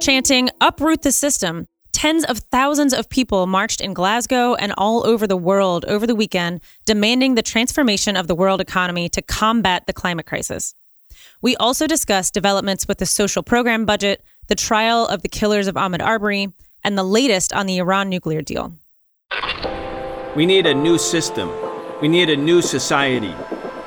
Chanting, uproot the system, tens of thousands of people marched in Glasgow and all over the world over the weekend, demanding the transformation of the world economy to combat the climate crisis. We also discussed developments with the social program budget, the trial of the killers of Ahmaud Arbery, and the latest on the Iran nuclear deal. We need a new system. We need a new society.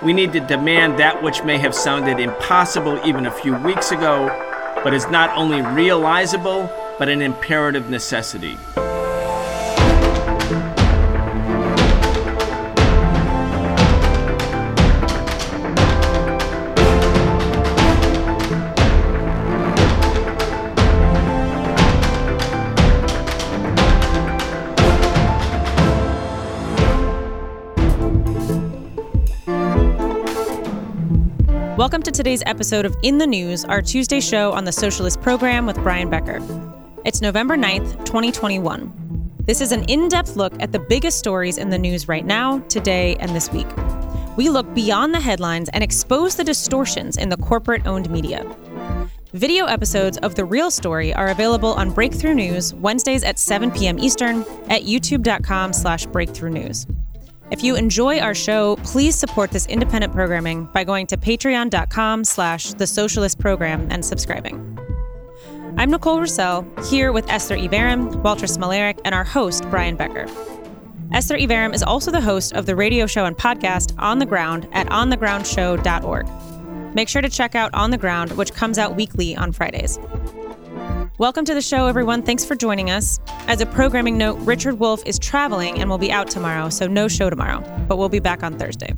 We need to demand that which may have sounded impossible even a few weeks ago, but is not only realizable, but an imperative necessity. Welcome to today's episode of In the News, our Tuesday show on the Socialist Program with Brian Becker. It's November 9th, 2021. This is an in depth look at the biggest stories in the news right now, today, and this week. We look beyond the headlines and expose the distortions in the corporate owned media. Video episodes of The Real Story are available on Breakthrough News Wednesdays at 7 p.m. Eastern at youtube.com slash breakthrough news. If you enjoy our show, please support this independent programming by going to patreon.com slash the socialist program and subscribing. I'm Nicole Roussell, here with Esther Iverem, Walter Smolarek, and our host, Brian Becker. Esther Iverem is also the host of the radio show and podcast On the Ground at onthegroundshow.org. Make sure to check out On the Ground, which comes out weekly on Fridays. Welcome to the show, everyone. Thanks for joining us. As a programming note, Richard Wolff is traveling and will be out tomorrow, so no show tomorrow, but we'll be back on Thursday.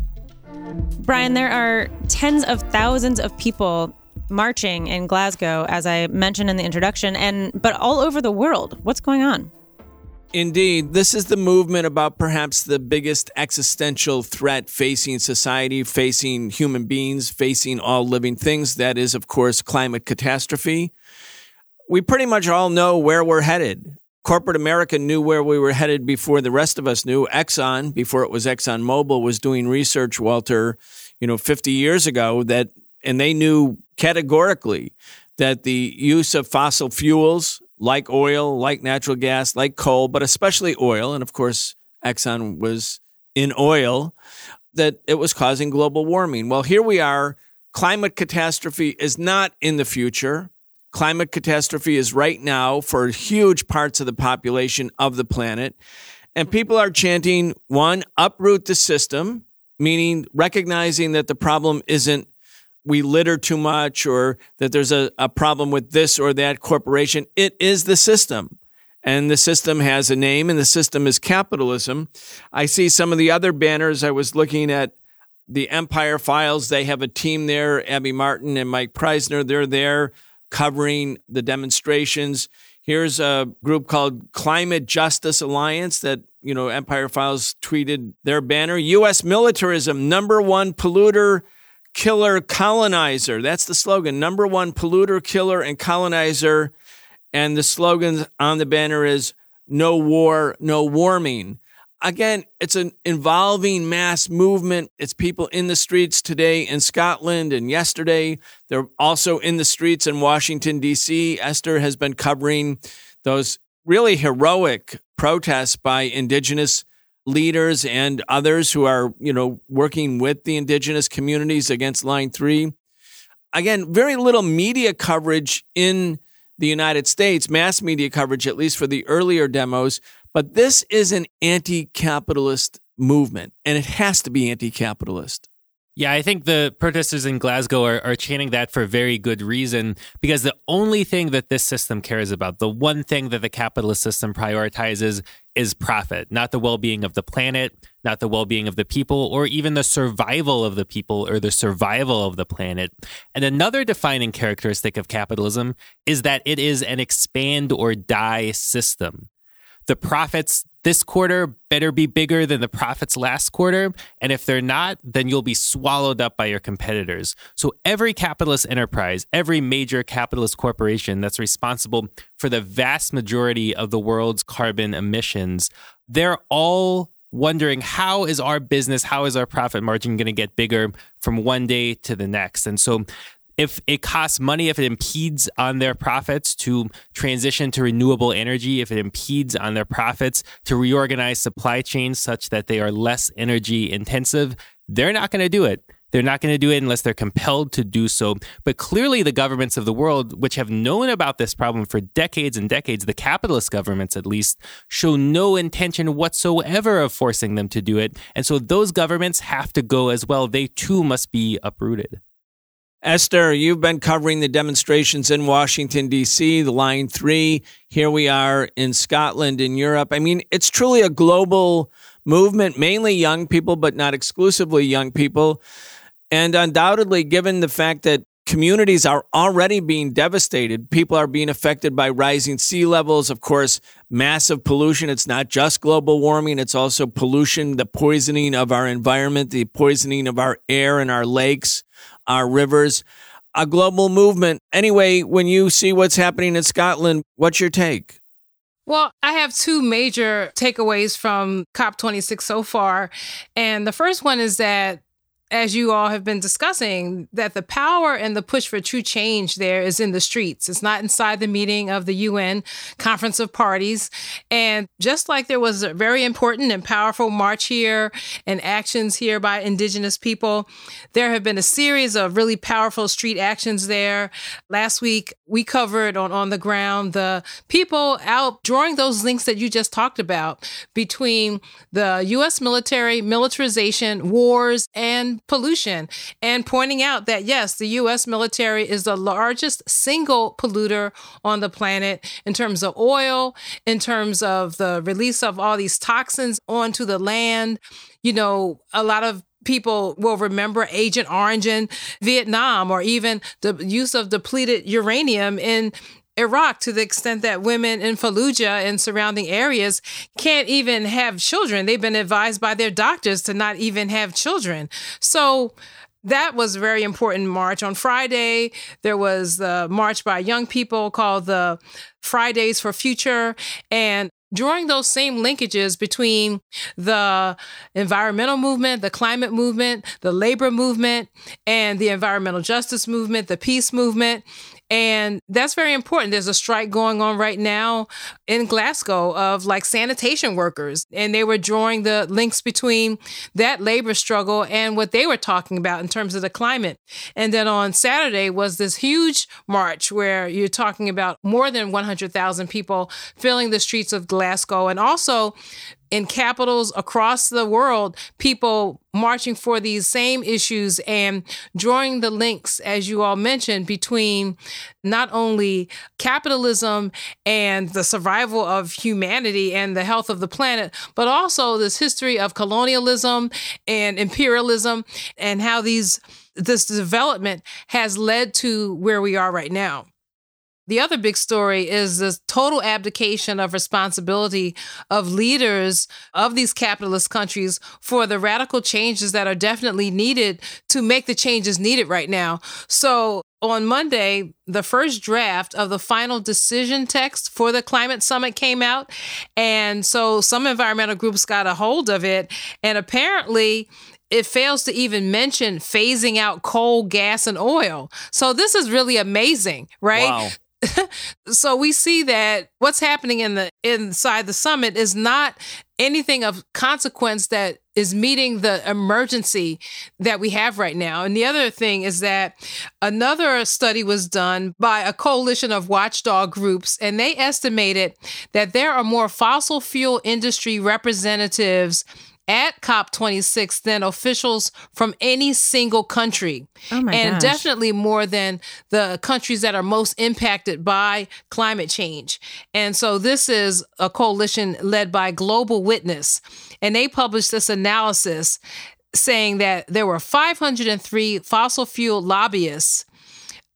Brian, there are tens of thousands of people marching in Glasgow, as I mentioned in the introduction, and but all over the world. What's going on? Indeed, this is the movement about perhaps the biggest existential threat facing society, facing human beings, facing all living things. That is, of course, climate catastrophe we pretty much all know where we're headed. Corporate America knew where we were headed before the rest of us knew. Exxon, before it was Exxon Mobil, was doing research, Walter, you know, 50 years ago that, and they knew categorically that the use of fossil fuels like oil, like natural gas, like coal, but especially oil, and of course, Exxon was in oil, that it was causing global warming. Well, here we are. Climate catastrophe is not in the future. Climate catastrophe is right now for huge parts of the population of the planet. And people are chanting one, uproot the system, meaning recognizing that the problem isn't we litter too much or that there's a, a problem with this or that corporation. It is the system. And the system has a name, and the system is capitalism. I see some of the other banners. I was looking at the Empire Files. They have a team there, Abby Martin and Mike Prysner. They're there covering the demonstrations. Here's a group called Climate Justice Alliance that, you know, Empire Files tweeted their banner US militarism, number one polluter, killer, colonizer. That's the slogan number one polluter, killer, and colonizer. And the slogan on the banner is no war, no warming again, it's an involving mass movement. It's people in the streets today in Scotland and yesterday. They're also in the streets in Washington, D.C. Esther has been covering those really heroic protests by indigenous leaders and others who are, you know, working with the indigenous communities against Line 3. Again, very little media coverage in the United States, mass media coverage, at least for the earlier demos. But this is an anti capitalist movement, and it has to be anti capitalist. Yeah, I think the protesters in Glasgow are, are chanting that for very good reason because the only thing that this system cares about, the one thing that the capitalist system prioritizes is profit, not the well being of the planet, not the well being of the people, or even the survival of the people or the survival of the planet. And another defining characteristic of capitalism is that it is an expand or die system the profits this quarter better be bigger than the profits last quarter. And if they're not, then you'll be swallowed up by your competitors. So every capitalist enterprise, every major capitalist corporation that's responsible for the vast majority of the world's carbon emissions, they're all wondering how is our business, how is our profit margin going to get bigger from one day to the next? And so if it costs money, if it impedes on their profits to transition to renewable energy, if it impedes on their profits to reorganize supply chains such that they are less energy intensive, they're not going to do it. They're not going to do it unless they're compelled to do so. But clearly, the governments of the world, which have known about this problem for decades and decades, the capitalist governments at least, show no intention whatsoever of forcing them to do it. And so those governments have to go as well. They too must be uprooted. Esther, you've been covering the demonstrations in Washington, D.C., the Line 3. Here we are in Scotland, in Europe. I mean, it's truly a global movement, mainly young people, but not exclusively young people. And undoubtedly, given the fact that communities are already being devastated, people are being affected by rising sea levels, of course, massive pollution. It's not just global warming, it's also pollution, the poisoning of our environment, the poisoning of our air and our lakes, our rivers. A global movement. Anyway, when you see what's happening in Scotland, what's your take? Well, I have two major takeaways from COP26 so far. And the first one is that as you all have been discussing, that the power and the push for true change there is in the streets. It's not inside the meeting of the UN Conference of Parties. And just like there was a very important and powerful march here and actions here by Indigenous people, there have been a series of really powerful street actions there. Last week, we covered on On the Ground the people out drawing those links that you just talked about between the US military, militarization, wars, and pollution and pointing out that yes, the US military is the largest single polluter on the planet in terms of oil, in terms of the release of all these toxins onto the land. You know, a lot of people will remember Agent Orange in Vietnam or even the use of depleted uranium in Iraq to the extent that women in Fallujah and surrounding areas can't even have children. They've been advised by their doctors to not even have children. So that was a very important march. On Friday, there was the march by young people called the Fridays for Future. And drawing those same linkages between the environmental movement, the climate movement, the labor movement, and the environmental justice movement, the peace movement, and that's very important. There's a strike going on right now in Glasgow of like sanitation workers. And they were drawing the links between that labor struggle and what they were talking about in terms of the climate. And then on Saturday was this huge march where you're talking about more than 100,000 people filling the streets of Glasgow and also in capitals across the world, people marching for these same issues and drawing the links, as you all mentioned, between not only capitalism and the survival of humanity and the health of the planet, but also this history of colonialism and imperialism and how these this development has led to where we are right now. The other big story is the total abdication of responsibility of leaders of these capitalist countries for the radical changes that are definitely needed to make the changes needed right now. So, on Monday, the first draft of the final decision text for the climate summit came out. And so some environmental groups got a hold of it. And apparently, it fails to even mention phasing out coal, gas, and oil. So this is really amazing, right? Wow. so we see that what's happening in the inside the summit is not anything of consequence that is meeting the emergency that we have right now. And the other thing is that another study was done by a coalition of watchdog groups, and they estimated that there are more fossil fuel industry representatives at COP26 than officials from any single country. Oh and gosh. definitely more than the countries that are most impacted by climate change. And so this is a coalition led by Global Witness. And they published this analysis saying that there were 503 fossil fuel lobbyists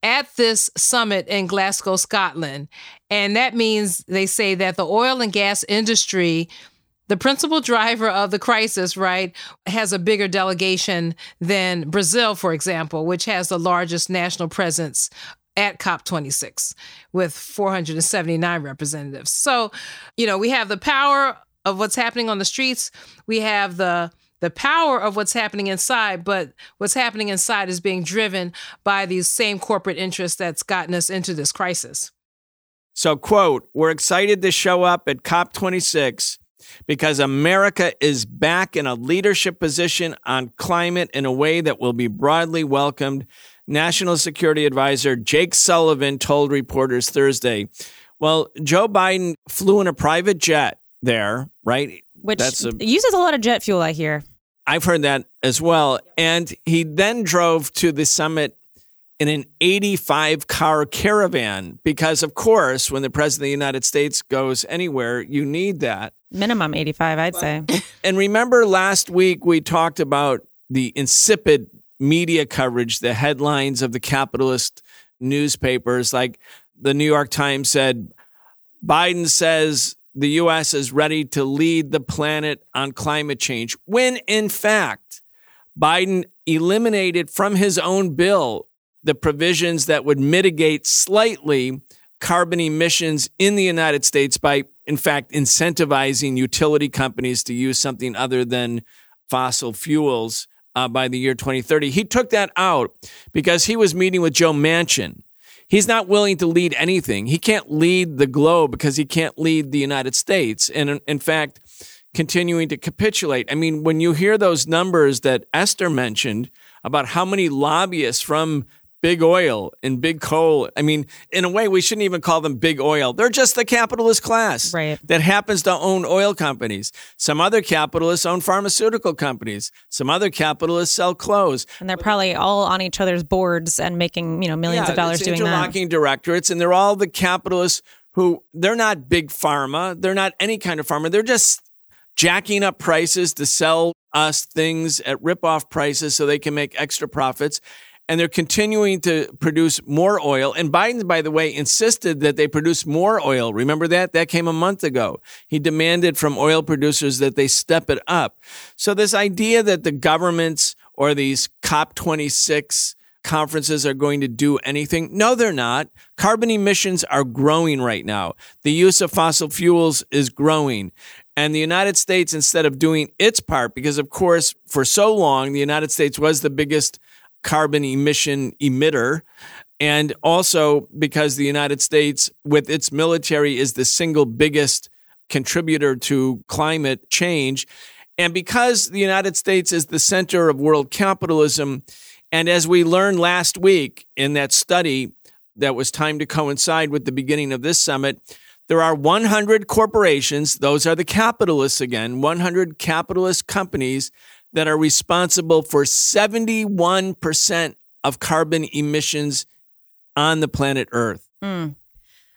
at this summit in Glasgow, Scotland. And that means they say that the oil and gas industry the principal driver of the crisis, right, has a bigger delegation than Brazil, for example, which has the largest national presence at COP26 with 479 representatives. So, you know, we have the power of what's happening on the streets, we have the the power of what's happening inside, but what's happening inside is being driven by these same corporate interests that's gotten us into this crisis. So, quote, we're excited to show up at COP26 because America is back in a leadership position on climate in a way that will be broadly welcomed. National Security Advisor Jake Sullivan told reporters Thursday. Well, Joe Biden flew in a private jet there, right? Which a, uses a lot of jet fuel, I hear. I've heard that as well. And he then drove to the summit in an 85 car caravan because, of course, when the president of the United States goes anywhere, you need that. Minimum 85, I'd say. And remember last week we talked about the insipid media coverage, the headlines of the capitalist newspapers. Like the New York Times said, Biden says the U.S. is ready to lead the planet on climate change, when in fact, Biden eliminated from his own bill the provisions that would mitigate slightly carbon emissions in the United States by, in fact, incentivizing utility companies to use something other than fossil fuels uh, by the year 2030. He took that out because he was meeting with Joe Manchin he's not willing to lead anything. He can't lead the globe because he can't lead the United States. And in, in fact, continuing to capitulate. I mean, when you hear those numbers that Esther mentioned about how many lobbyists from big oil and big coal. I mean, in a way, we shouldn't even call them big oil. They're just the capitalist class right. that happens to own oil companies. Some other capitalists own pharmaceutical companies. Some other capitalists sell clothes. And they're probably all on each other's boards and making, you know, millions yeah, of dollars doing that. interlocking directorates. And they're all the capitalists who they're not big pharma. They're not any kind of pharma. They're just jacking up prices to sell us things at rip-off prices so they can make extra profits and they're continuing to produce more oil. And Biden, by the way, insisted that they produce more oil. Remember that? That came a month ago. He demanded from oil producers that they step it up. So, this idea that the governments or these COP26 conferences are going to do anything. No, they're not. Carbon emissions are growing right now. The use of fossil fuels is growing. And the United States, instead of doing its part, because of course, for so long, the United States was the biggest carbon emission emitter. And also because the United States, with its military, is the single biggest contributor to climate change. And because the United States is the center of world capitalism, and as we learned last week in that study that was timed to coincide with the beginning of this summit, there are 100 corporations, those are the capitalists again, 100 capitalist companies that are responsible for 71% of carbon emissions on the planet Earth. Mm.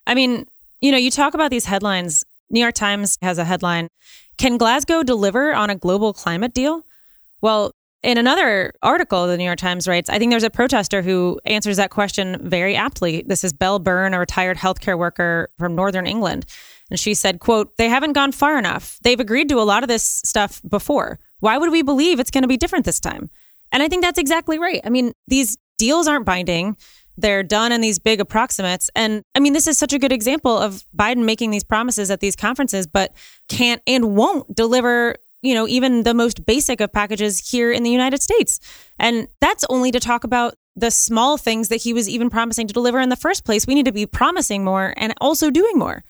I mean, you know, you talk about these headlines. New York Times has a headline Can Glasgow deliver on a global climate deal? Well, in another article, the New York Times writes, I think there's a protester who answers that question very aptly. This is Belle Byrne, a retired healthcare worker from Northern England. And she said, quote, they haven't gone far enough. They've agreed to a lot of this stuff before. Why would we believe it's going to be different this time? And I think that's exactly right. I mean, these deals aren't binding. They're done in these big approximates. And I mean, this is such a good example of Biden making these promises at these conferences, but can't and won't deliver, you know, even the most basic of packages here in the United States. And that's only to talk about the small things that he was even promising to deliver in the first place. We need to be promising more and also doing more.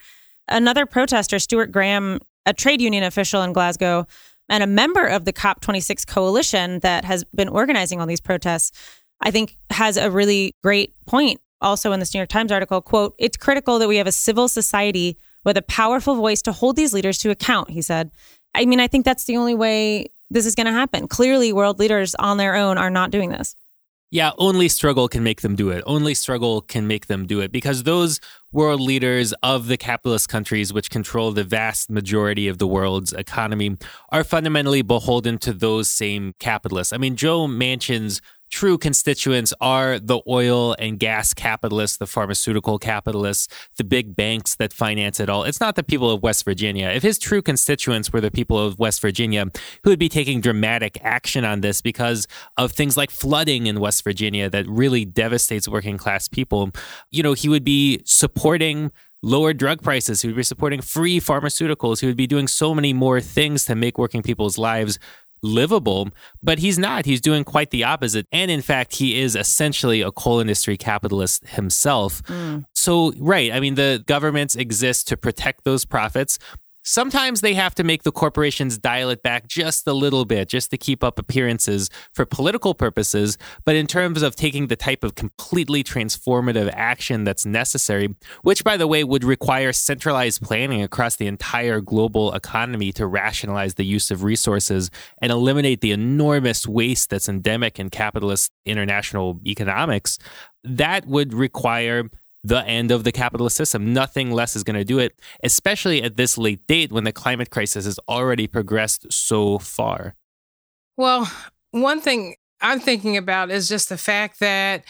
Another protester, Stuart Graham, a trade union official in Glasgow, and a member of the COP26 coalition that has been organizing all these protests, I think has a really great point also in this New York Times article, quote, it's critical that we have a civil society with a powerful voice to hold these leaders to account, he said. I mean, I think that's the only way this is going to happen. Clearly, world leaders on their own are not doing this. Yeah, only struggle can make them do it. Only struggle can make them do it because those world leaders of the capitalist countries, which control the vast majority of the world's economy, are fundamentally beholden to those same capitalists. I mean, Joe Manchin's true constituents are the oil and gas capitalists, the pharmaceutical capitalists, the big banks that finance it all. It's not the people of West Virginia. If his true constituents were the people of West Virginia, who would be taking dramatic action on this because of things like flooding in West Virginia that really devastates working class people, you know, he would be supporting lower drug prices. He would be supporting free pharmaceuticals. He would be doing so many more things to make working people's lives livable, but he's not. He's doing quite the opposite. And in fact, he is essentially a coal industry capitalist himself. Mm. So, right, I mean, the governments exist to protect those profits. Sometimes they have to make the corporations dial it back just a little bit, just to keep up appearances for political purposes. But in terms of taking the type of completely transformative action that's necessary, which, by the way, would require centralized planning across the entire global economy to rationalize the use of resources and eliminate the enormous waste that's endemic in capitalist international economics, that would require the end of the capitalist system. Nothing less is going to do it, especially at this late date when the climate crisis has already progressed so far. Well, one thing I'm thinking about is just the fact that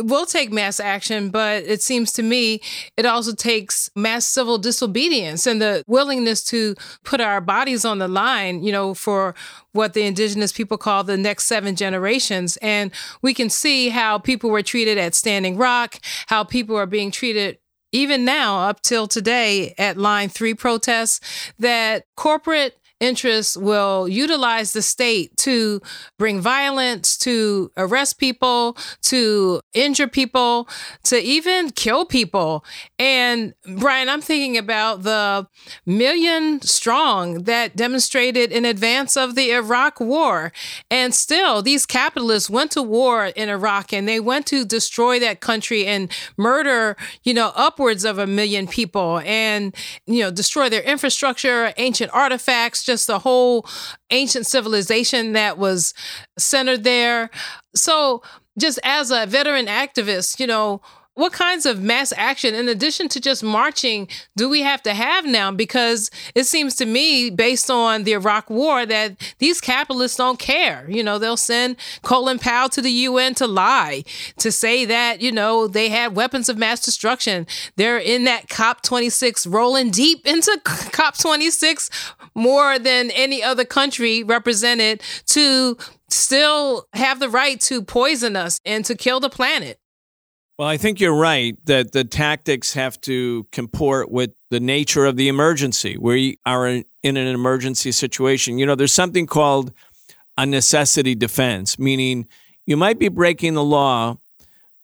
we'll take mass action, but it seems to me it also takes mass civil disobedience and the willingness to put our bodies on the line, you know, for what the indigenous people call the next seven generations. And we can see how people were treated at Standing Rock, how people are being treated even now up till today at line three protests that corporate interests will utilize the state to bring violence, to arrest people, to injure people, to even kill people. And Brian, I'm thinking about the million strong that demonstrated in advance of the Iraq war. And still, these capitalists went to war in Iraq and they went to destroy that country and murder, you know, upwards of a million people and, you know, destroy their infrastructure, ancient artifacts, just the whole ancient civilization that was centered there. So, just as a veteran activist, you know, what kinds of mass action, in addition to just marching, do we have to have now? Because it seems to me, based on the Iraq War, that these capitalists don't care. You know, they'll send Colin Powell to the UN to lie, to say that, you know, they had weapons of mass destruction. They're in that COP26, rolling deep into COP26 more than any other country represented to still have the right to poison us and to kill the planet. Well, I think you're right that the tactics have to comport with the nature of the emergency. We are in an emergency situation. You know, there's something called a necessity defense, meaning you might be breaking the law,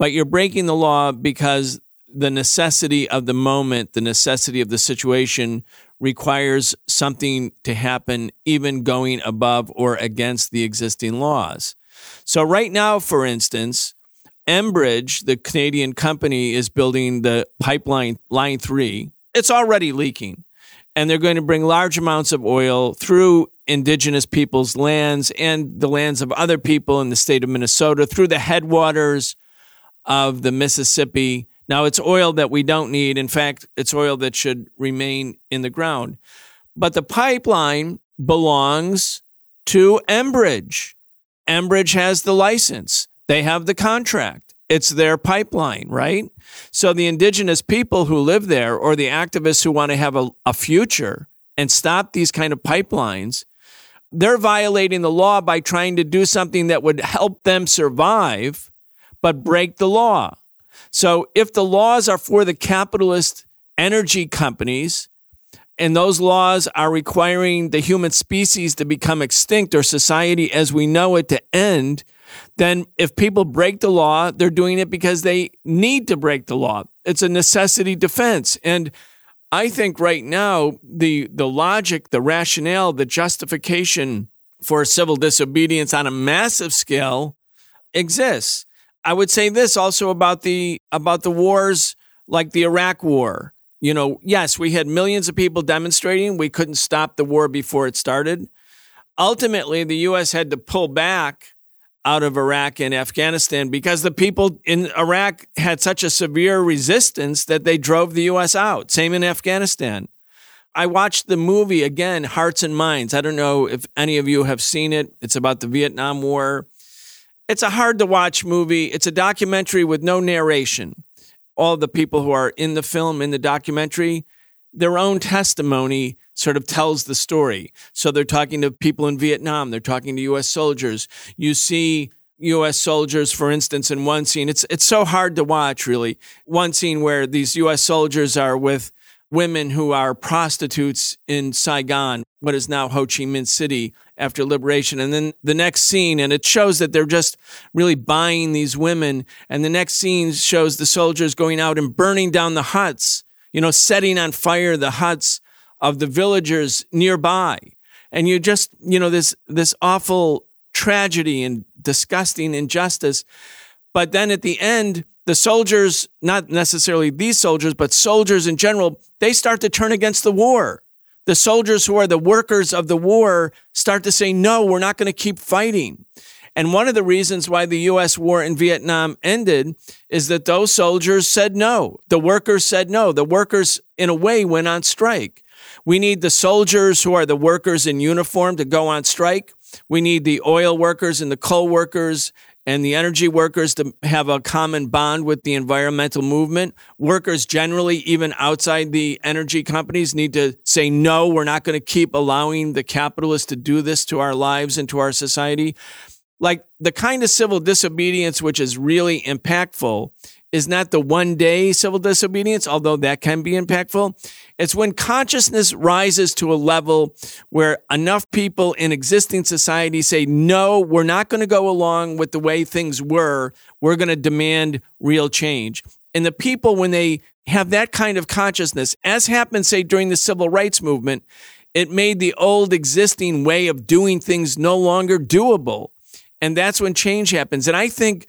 but you're breaking the law because the necessity of the moment, the necessity of the situation requires something to happen, even going above or against the existing laws. So, right now, for instance, Enbridge, the Canadian company, is building the pipeline Line 3. It's already leaking. And they're going to bring large amounts of oil through indigenous people's lands and the lands of other people in the state of Minnesota through the headwaters of the Mississippi. Now, it's oil that we don't need. In fact, it's oil that should remain in the ground. But the pipeline belongs to Enbridge. Enbridge has the license. They have the contract. It's their pipeline, right? So the indigenous people who live there or the activists who want to have a, a future and stop these kind of pipelines, they're violating the law by trying to do something that would help them survive, but break the law. So if the laws are for the capitalist energy companies, and those laws are requiring the human species to become extinct or society as we know it to end, then if people break the law, they're doing it because they need to break the law. It's a necessity defense. And I think right now, the, the logic, the rationale, the justification for civil disobedience on a massive scale exists. I would say this also about the about the wars like the Iraq war. You know, yes, we had millions of people demonstrating. We couldn't stop the war before it started. Ultimately, the US had to pull back out of Iraq and Afghanistan because the people in Iraq had such a severe resistance that they drove the US out. Same in Afghanistan. I watched the movie again, Hearts and Minds. I don't know if any of you have seen it. It's about the Vietnam War. It's a hard to watch movie. It's a documentary with no narration. All the people who are in the film, in the documentary, their own testimony sort of tells the story. So they're talking to people in Vietnam, they're talking to US soldiers. You see US soldiers, for instance, in one scene. It's it's so hard to watch, really. One scene where these US soldiers are with women who are prostitutes in Saigon, what is now Ho Chi Minh City, after liberation. And then the next scene, and it shows that they're just really buying these women. And the next scene shows the soldiers going out and burning down the huts, you know, setting on fire the huts of the villagers nearby. And you just, you know, this, this awful tragedy and disgusting injustice. But then at the end, the soldiers, not necessarily these soldiers, but soldiers in general, they start to turn against the war. The soldiers who are the workers of the war start to say, no, we're not going to keep fighting. And one of the reasons why the US war in Vietnam ended is that those soldiers said no. The workers said no. The workers, in a way, went on strike. We need the soldiers who are the workers in uniform to go on strike. We need the oil workers and the coal workers and the energy workers to have a common bond with the environmental movement. Workers generally, even outside the energy companies, need to say, no, we're not going to keep allowing the capitalists to do this to our lives and to our society. Like the kind of civil disobedience which is really impactful is not the one day civil disobedience, although that can be impactful. It's when consciousness rises to a level where enough people in existing society say, no, we're not going to go along with the way things were. We're going to demand real change. And the people, when they have that kind of consciousness, as happened, say, during the civil rights movement, it made the old existing way of doing things no longer doable. And that's when change happens. And I think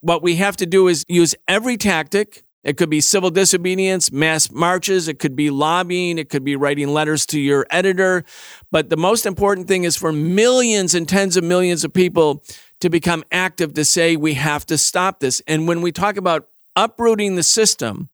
what we have to do is use every tactic. It could be civil disobedience, mass marches, it could be lobbying, it could be writing letters to your editor. But the most important thing is for millions and tens of millions of people to become active to say we have to stop this. And when we talk about uprooting the system,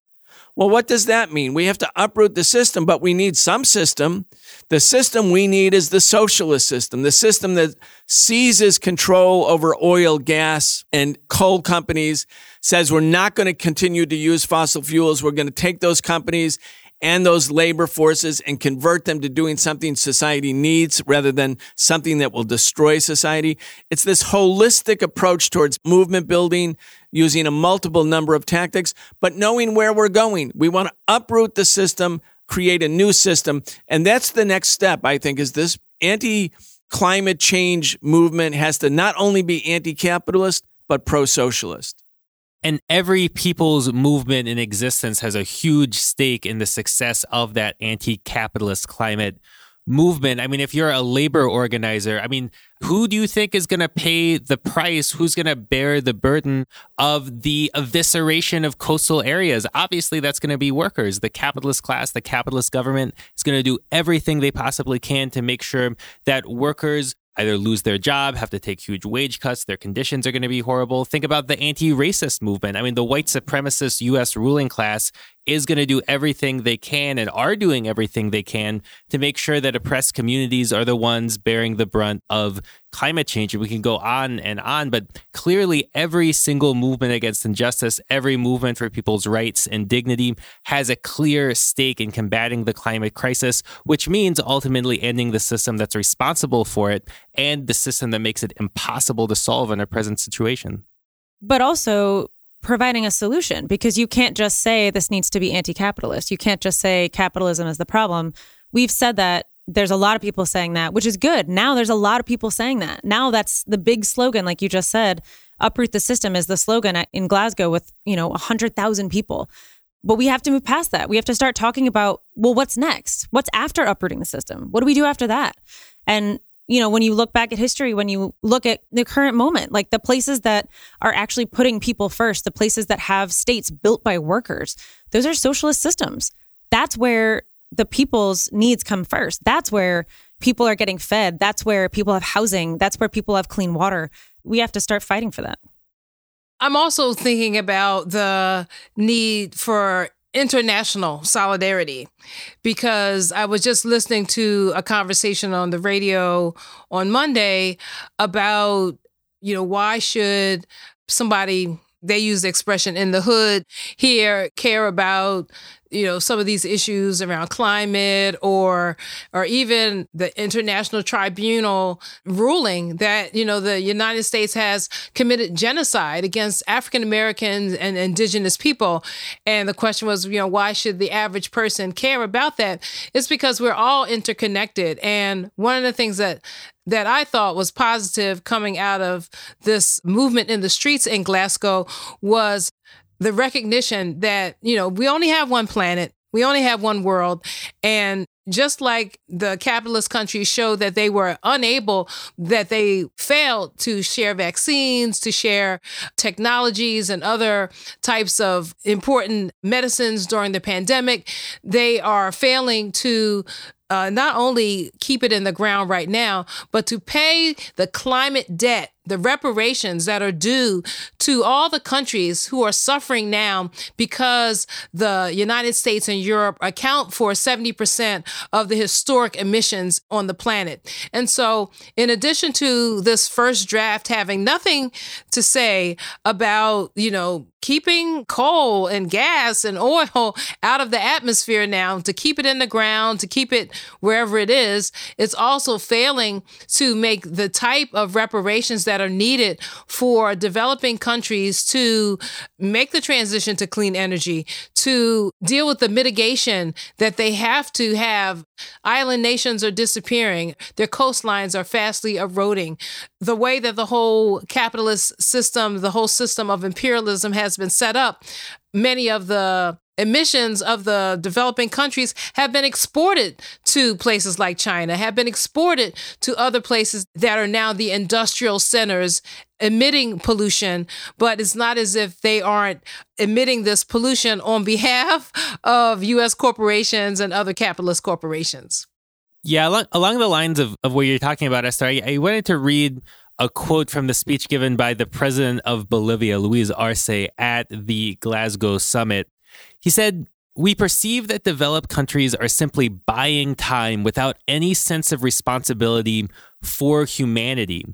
well, what does that mean? We have to uproot the system, but we need some system. The system we need is the socialist system, the system that seizes control over oil, gas, and coal companies, says we're not going to continue to use fossil fuels. We're going to take those companies and those labor forces and convert them to doing something society needs rather than something that will destroy society. It's this holistic approach towards movement building using a multiple number of tactics, but knowing where we're going. We want to uproot the system, create a new system. And that's the next step, I think, is this anti climate change movement has to not only be anti capitalist, but pro socialist. And every people's movement in existence has a huge stake in the success of that anti capitalist climate movement. I mean, if you're a labor organizer, I mean, who do you think is going to pay the price? Who's going to bear the burden of the evisceration of coastal areas? Obviously, that's going to be workers. The capitalist class, the capitalist government is going to do everything they possibly can to make sure that workers either lose their job, have to take huge wage cuts, their conditions are going to be horrible. Think about the anti racist movement. I mean, the white supremacist US ruling class is going to do everything they can and are doing everything they can to make sure that oppressed communities are the ones bearing the brunt of climate change. And we can go on and on, but clearly every single movement against injustice, every movement for people's rights and dignity has a clear stake in combating the climate crisis, which means ultimately ending the system that's responsible for it and the system that makes it impossible to solve in our present situation. But also, providing a solution because you can't just say this needs to be anti capitalist. You can't just say capitalism is the problem. We've said that. There's a lot of people saying that, which is good. Now there's a lot of people saying that. Now that's the big slogan, like you just said. Uproot the system is the slogan in Glasgow with, you know, 100,000 people. But we have to move past that. We have to start talking about, well, what's next? What's after uprooting the system? What do we do after that? And you know, when you look back at history, when you look at the current moment, like the places that are actually putting people first, the places that have states built by workers, those are socialist systems. That's where the people's needs come first. That's where people are getting fed. That's where people have housing. That's where people have clean water. We have to start fighting for that. I'm also thinking about the need for international solidarity because I was just listening to a conversation on the radio on Monday about, you know, why should somebody they use the expression in the hood here care about you know some of these issues around climate or or even the international tribunal ruling that you know the United States has committed genocide against African Americans and indigenous people. And the question was you know why should the average person care about that? It's because we're all interconnected. And one of the things that that I thought was positive coming out of this movement in the streets in Glasgow was the recognition that, you know, we only have one planet. We only have one world. And just like the capitalist countries showed that they were unable, that they failed to share vaccines, to share technologies and other types of important medicines during the pandemic, they are failing to uh, not only keep it in the ground right now, but to pay the climate debt the reparations that are due to all the countries who are suffering now because the United States and Europe account for 70% of the historic emissions on the planet. And so, in addition to this first draft having nothing to say about, you know, keeping coal and gas and oil out of the atmosphere now, to keep it in the ground, to keep it wherever it is, it's also failing to make the type of reparations that are needed for developing countries to make the transition to clean energy, to deal with the mitigation that they have to have. Island nations are disappearing, their coastlines are fastly eroding. The way that the whole capitalist system, the whole system of imperialism has been set up, many of the emissions of the developing countries have been exported to places like China, have been exported to other places that are now the industrial centers emitting pollution, but it's not as if they aren't emitting this pollution on behalf of US corporations and other capitalist corporations. Yeah, along, along the lines of, of what you're talking about, Esther, I, I wanted to read a quote from the speech given by the president of Bolivia, Luis Arce, at the Glasgow summit. He said, We perceive that developed countries are simply buying time without any sense of responsibility for humanity.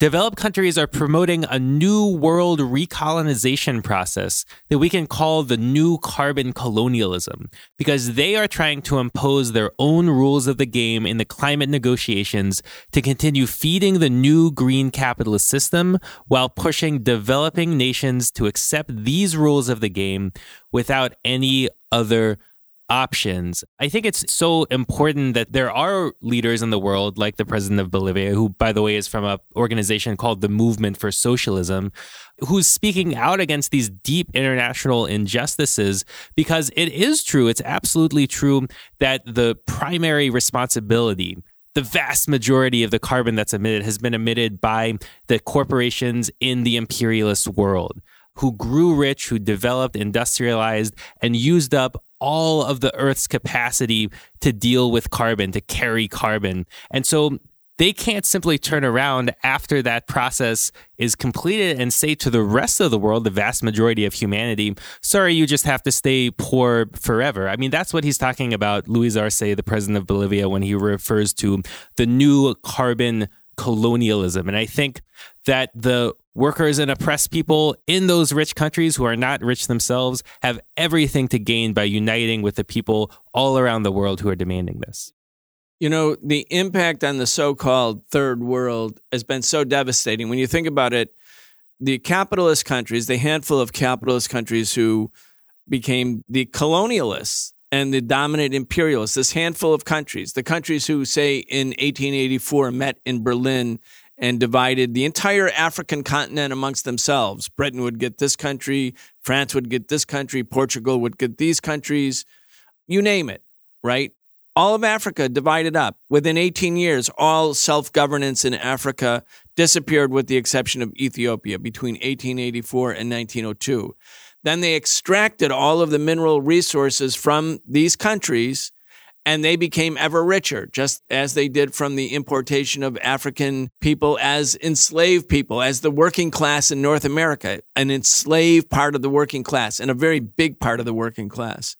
Developed countries are promoting a new world recolonization process that we can call the new carbon colonialism because they are trying to impose their own rules of the game in the climate negotiations to continue feeding the new green capitalist system while pushing developing nations to accept these rules of the game without any other options. I think it's so important that there are leaders in the world, like the president of Bolivia, who, by the way, is from an organization called the Movement for Socialism, who's speaking out against these deep international injustices because it is true, it's absolutely true that the primary responsibility the vast majority of the carbon that's emitted has been emitted by the corporations in the imperialist world who grew rich, who developed, industrialized, and used up all of the Earth's capacity to deal with carbon, to carry carbon. And so they can't simply turn around after that process is completed and say to the rest of the world, the vast majority of humanity, sorry, you just have to stay poor forever. I mean, that's what he's talking about, Luis Arce, the president of Bolivia, when he refers to the new carbon colonialism. And I think that the workers and oppressed people in those rich countries who are not rich themselves have everything to gain by uniting with the people all around the world who are demanding this. You know, the impact on the so called third world has been so devastating. When you think about it, the capitalist countries, the handful of capitalist countries who became the colonialists and the dominant imperialists, this handful of countries, the countries who, say, in 1884 met in Berlin and divided the entire African continent amongst themselves. Britain would get this country, France would get this country, Portugal would get these countries, you name it, right? All of Africa divided up. Within 18 years, all self governance in Africa disappeared with the exception of Ethiopia between 1884 and 1902. Then they extracted all of the mineral resources from these countries and they became ever richer, just as they did from the importation of African people as enslaved people, as the working class in North America, an enslaved part of the working class and a very big part of the working class.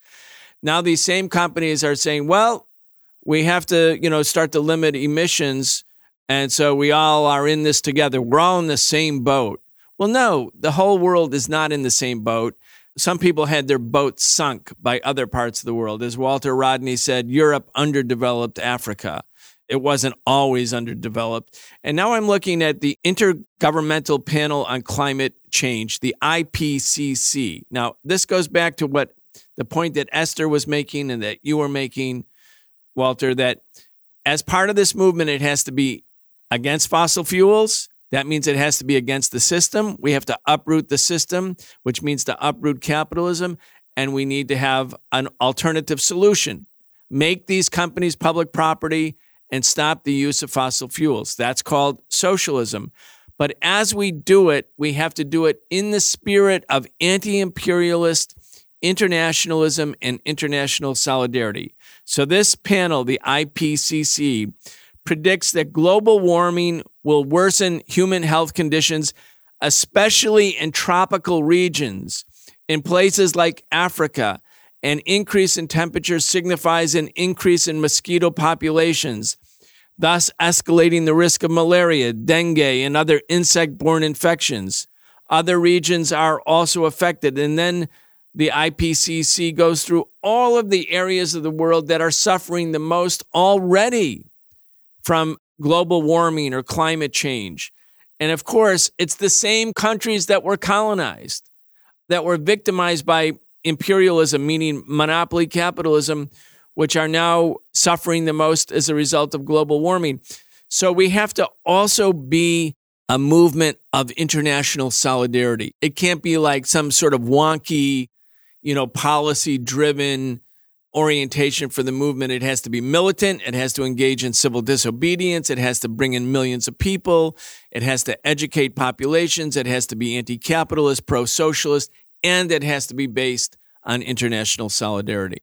Now these same companies are saying, well, we have to, you know, start to limit emissions. And so we all are in this together. We're all in the same boat. Well, no, the whole world is not in the same boat. Some people had their boats sunk by other parts of the world. As Walter Rodney said, Europe underdeveloped Africa. It wasn't always underdeveloped. And now I'm looking at the Intergovernmental Panel on Climate Change, the IPCC. Now, this goes back to what the point that Esther was making and that you were making, Walter, that as part of this movement, it has to be against fossil fuels. That means it has to be against the system. We have to uproot the system, which means to uproot capitalism. And we need to have an alternative solution. Make these companies public property and stop the use of fossil fuels. That's called socialism. But as we do it, we have to do it in the spirit of anti imperialist internationalism and international solidarity. So, this panel, the IPCC, predicts that global warming will worsen human health conditions, especially in tropical regions. In places like Africa, an increase in temperature signifies an increase in mosquito populations, thus escalating the risk of malaria, dengue, and other insect borne infections. Other regions are also affected. And then the IPCC goes through all of the areas of the world that are suffering the most already from global warming or climate change. And of course, it's the same countries that were colonized, that were victimized by imperialism, meaning monopoly capitalism, which are now suffering the most as a result of global warming. So we have to also be a movement of international solidarity. It can't be like some sort of wonky, you know, policy driven orientation for the movement. It has to be militant. It has to engage in civil disobedience. It has to bring in millions of people. It has to educate populations. It has to be anti capitalist, pro socialist, and it has to be based on international solidarity.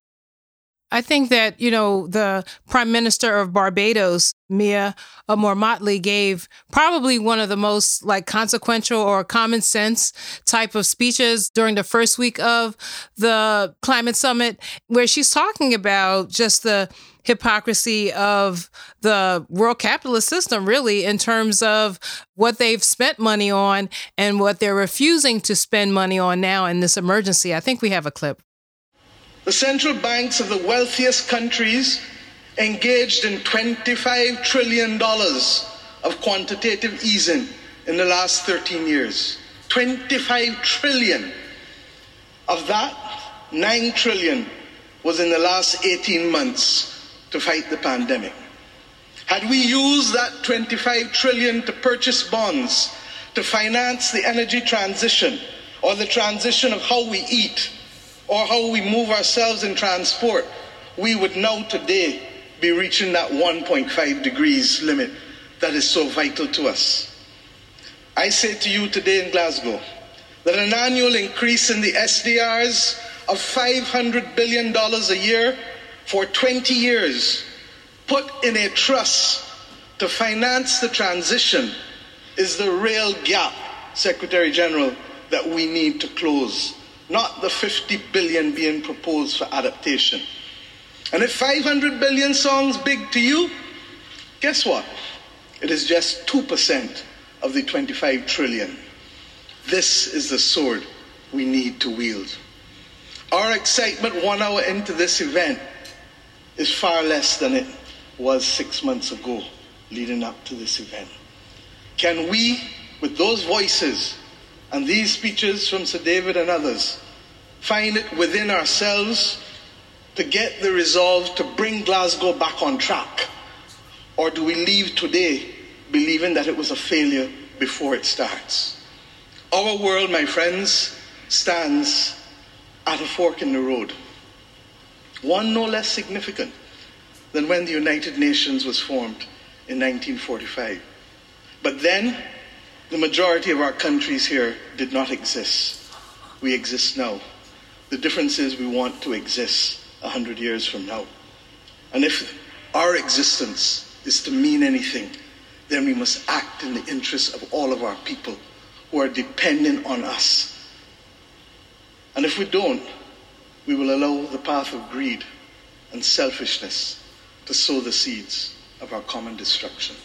I think that, you know, the Prime Minister of Barbados, Mia Amor Mottley, gave probably one of the most like consequential or common sense type of speeches during the first week of the climate summit, where she's talking about just the hypocrisy of the world capitalist system, really, in terms of what they've spent money on and what they're refusing to spend money on now in this emergency. I think we have a clip. The central banks of the wealthiest countries engaged in $25 trillion of quantitative easing in the last 13 years. 25 trillion. Of that, 9 trillion was in the last 18 months to fight the pandemic. Had we used that 25 trillion to purchase bonds to finance the energy transition or the transition of how we eat, or how we move ourselves in transport, we would now today be reaching that 1.5 degrees limit that is so vital to us. I say to you today in Glasgow that an annual increase in the SDRs of $500 billion a year for 20 years, put in a trust to finance the transition, is the real gap, Secretary General, that we need to close not the 50 billion being proposed for adaptation. And if 500 billion sounds big to you, guess what? It is just 2% of the 25 trillion. This is the sword we need to wield. Our excitement one hour into this event is far less than it was six months ago leading up to this event. Can we, with those voices, and these speeches from Sir David and others find it within ourselves to get the resolve to bring Glasgow back on track? Or do we leave today believing that it was a failure before it starts? Our world, my friends, stands at a fork in the road. One no less significant than when the United Nations was formed in 1945. But then, the majority of our countries here did not exist. We exist now. The difference is we want to exist 100 years from now. And if our existence is to mean anything, then we must act in the interests of all of our people who are dependent on us. And if we don't, we will allow the path of greed and selfishness to sow the seeds of our common destruction.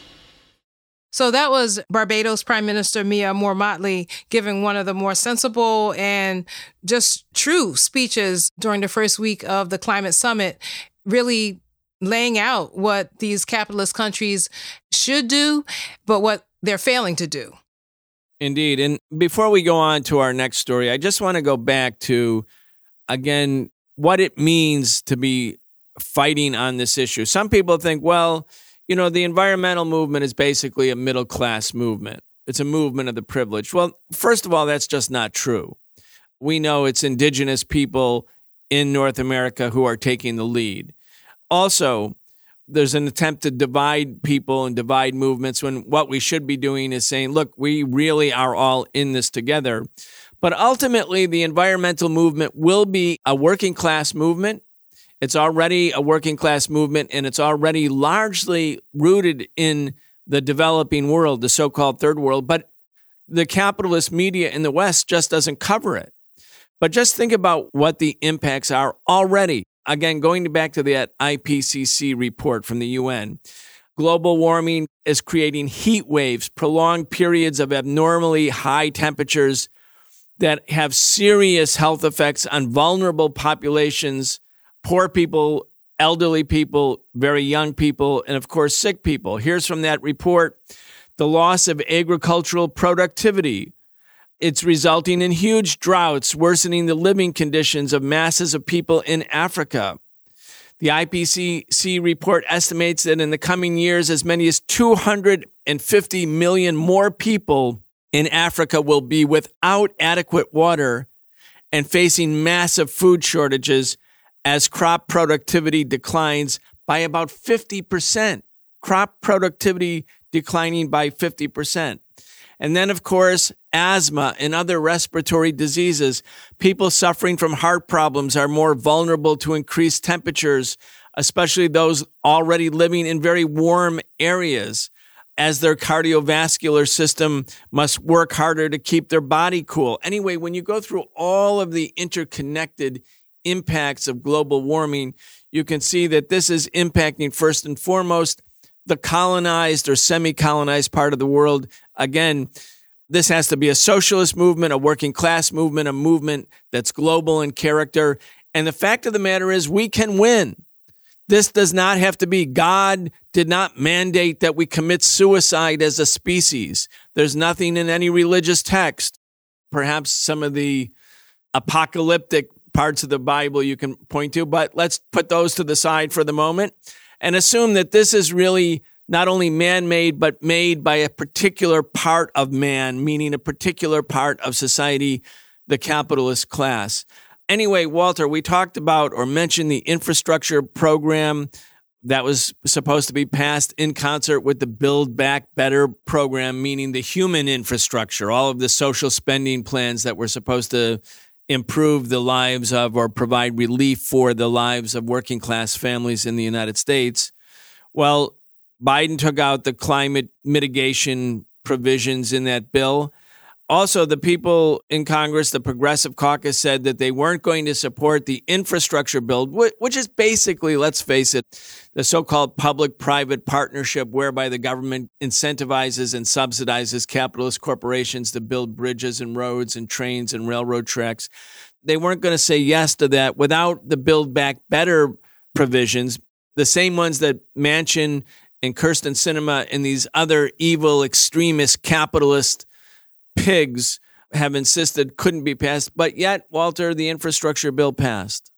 So that was Barbados Prime Minister Mia Amor Mottley giving one of the more sensible and just true speeches during the first week of the climate summit, really laying out what these capitalist countries should do, but what they're failing to do. Indeed. And before we go on to our next story, I just want to go back to, again, what it means to be fighting on this issue. Some people think, well, you know, the environmental movement is basically a middle class movement. It's a movement of the privileged. Well, first of all, that's just not true. We know it's indigenous people in North America who are taking the lead. Also, there's an attempt to divide people and divide movements when what we should be doing is saying, look, we really are all in this together. But ultimately, the environmental movement will be a working class movement. It's already a working class movement, and it's already largely rooted in the developing world, the so called third world. But the capitalist media in the West just doesn't cover it. But just think about what the impacts are already again, going back to that IPCC report from the UN, global warming is creating heat waves, prolonged periods of abnormally high temperatures that have serious health effects on vulnerable populations, poor people, elderly people, very young people, and of course, sick people. Here's from that report the loss of agricultural productivity it's resulting in huge droughts, worsening the living conditions of masses of people in Africa. The IPCC report estimates that in the coming years, as many as 250 million more people in Africa will be without adequate water and facing massive food shortages as crop productivity declines by about 50%. Crop productivity declining by 50%. And then, of course, asthma and other respiratory diseases. People suffering from heart problems are more vulnerable to increased temperatures, especially those already living in very warm areas, as their cardiovascular system must work harder to keep their body cool. Anyway, when you go through all of the interconnected impacts of global warming, you can see that this is impacting first and foremost the colonized or semi colonized part of the world. Again, this has to be a socialist movement, a working class movement, a movement that's global in character. And the fact of the matter is, we can win. This does not have to be. God did not mandate that we commit suicide as a species. There's nothing in any religious text. Perhaps some of the apocalyptic parts of the Bible you can point to, but let's put those to the side for the moment and assume that this is really not only man made, but made by a particular part of man, meaning a particular part of society, the capitalist class. Anyway, Walter, we talked about or mentioned the infrastructure program that was supposed to be passed in concert with the Build Back Better program, meaning the human infrastructure, all of the social spending plans that were supposed to improve the lives of or provide relief for the lives of working class families in the United States. Well, Biden took out the climate mitigation provisions in that bill. Also, the people in Congress, the Progressive Caucus, said that they weren't going to support the infrastructure bill, which is basically, let's face it, the so called public private partnership whereby the government incentivizes and subsidizes capitalist corporations to build bridges and roads and trains and railroad tracks. They weren't going to say yes to that without the Build Back Better provisions, the same ones that Manchin and Kyrsten Sinema and these other evil extremist capitalist pigs have insisted couldn't be passed. But yet, Walter, the infrastructure bill passed.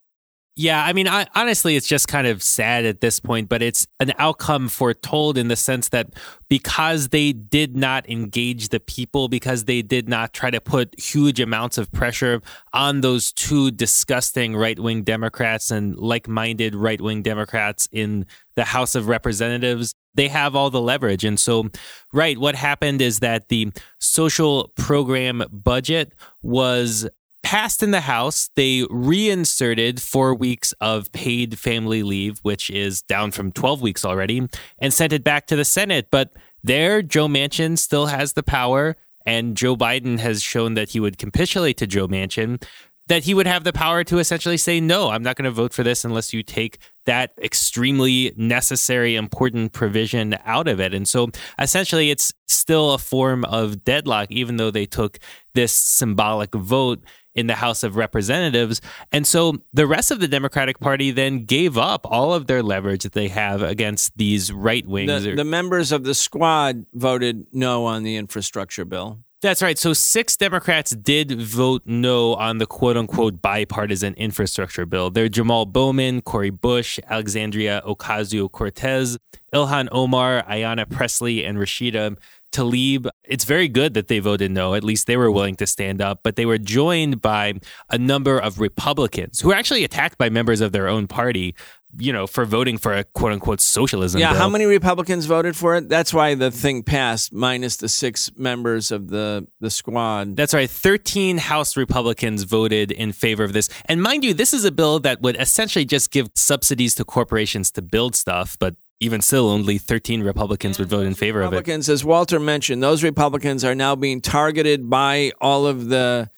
Yeah, I mean, I, honestly, it's just kind of sad at this point, but it's an outcome foretold in the sense that because they did not engage the people, because they did not try to put huge amounts of pressure on those two disgusting right wing Democrats and like minded right wing Democrats in the House of Representatives, they have all the leverage. And so, right, what happened is that the social program budget was passed in the House. They reinserted four weeks of paid family leave, which is down from 12 weeks already, and sent it back to the Senate. But there, Joe Manchin still has the power. And Joe Biden has shown that he would capitulate to Joe Manchin that he would have the power to essentially say, no, I'm not going to vote for this unless you take that extremely necessary, important provision out of it. And so essentially, it's still a form of deadlock, even though they took this symbolic vote in the House of Representatives. And so the rest of the Democratic Party then gave up all of their leverage that they have against these right wings. The, the members of the squad voted no on the infrastructure bill. That's right. So six Democrats did vote no on the quote unquote bipartisan infrastructure bill. They're Jamal Bowman, Cori Bush, Alexandria Ocasio Cortez, Ilhan Omar, Ayanna Presley, and Rashida Tlaib. It's very good that they voted no. At least they were willing to stand up, but they were joined by a number of Republicans who were actually attacked by members of their own party. You know, for voting for a quote unquote socialism. Yeah, bill. how many Republicans voted for it? That's why the thing passed, minus the six members of the the squad. That's right. 13 House Republicans voted in favor of this. And mind you, this is a bill that would essentially just give subsidies to corporations to build stuff, but even still, only 13 Republicans would vote in favor of it. Republicans, as Walter mentioned, those Republicans are now being targeted by all of the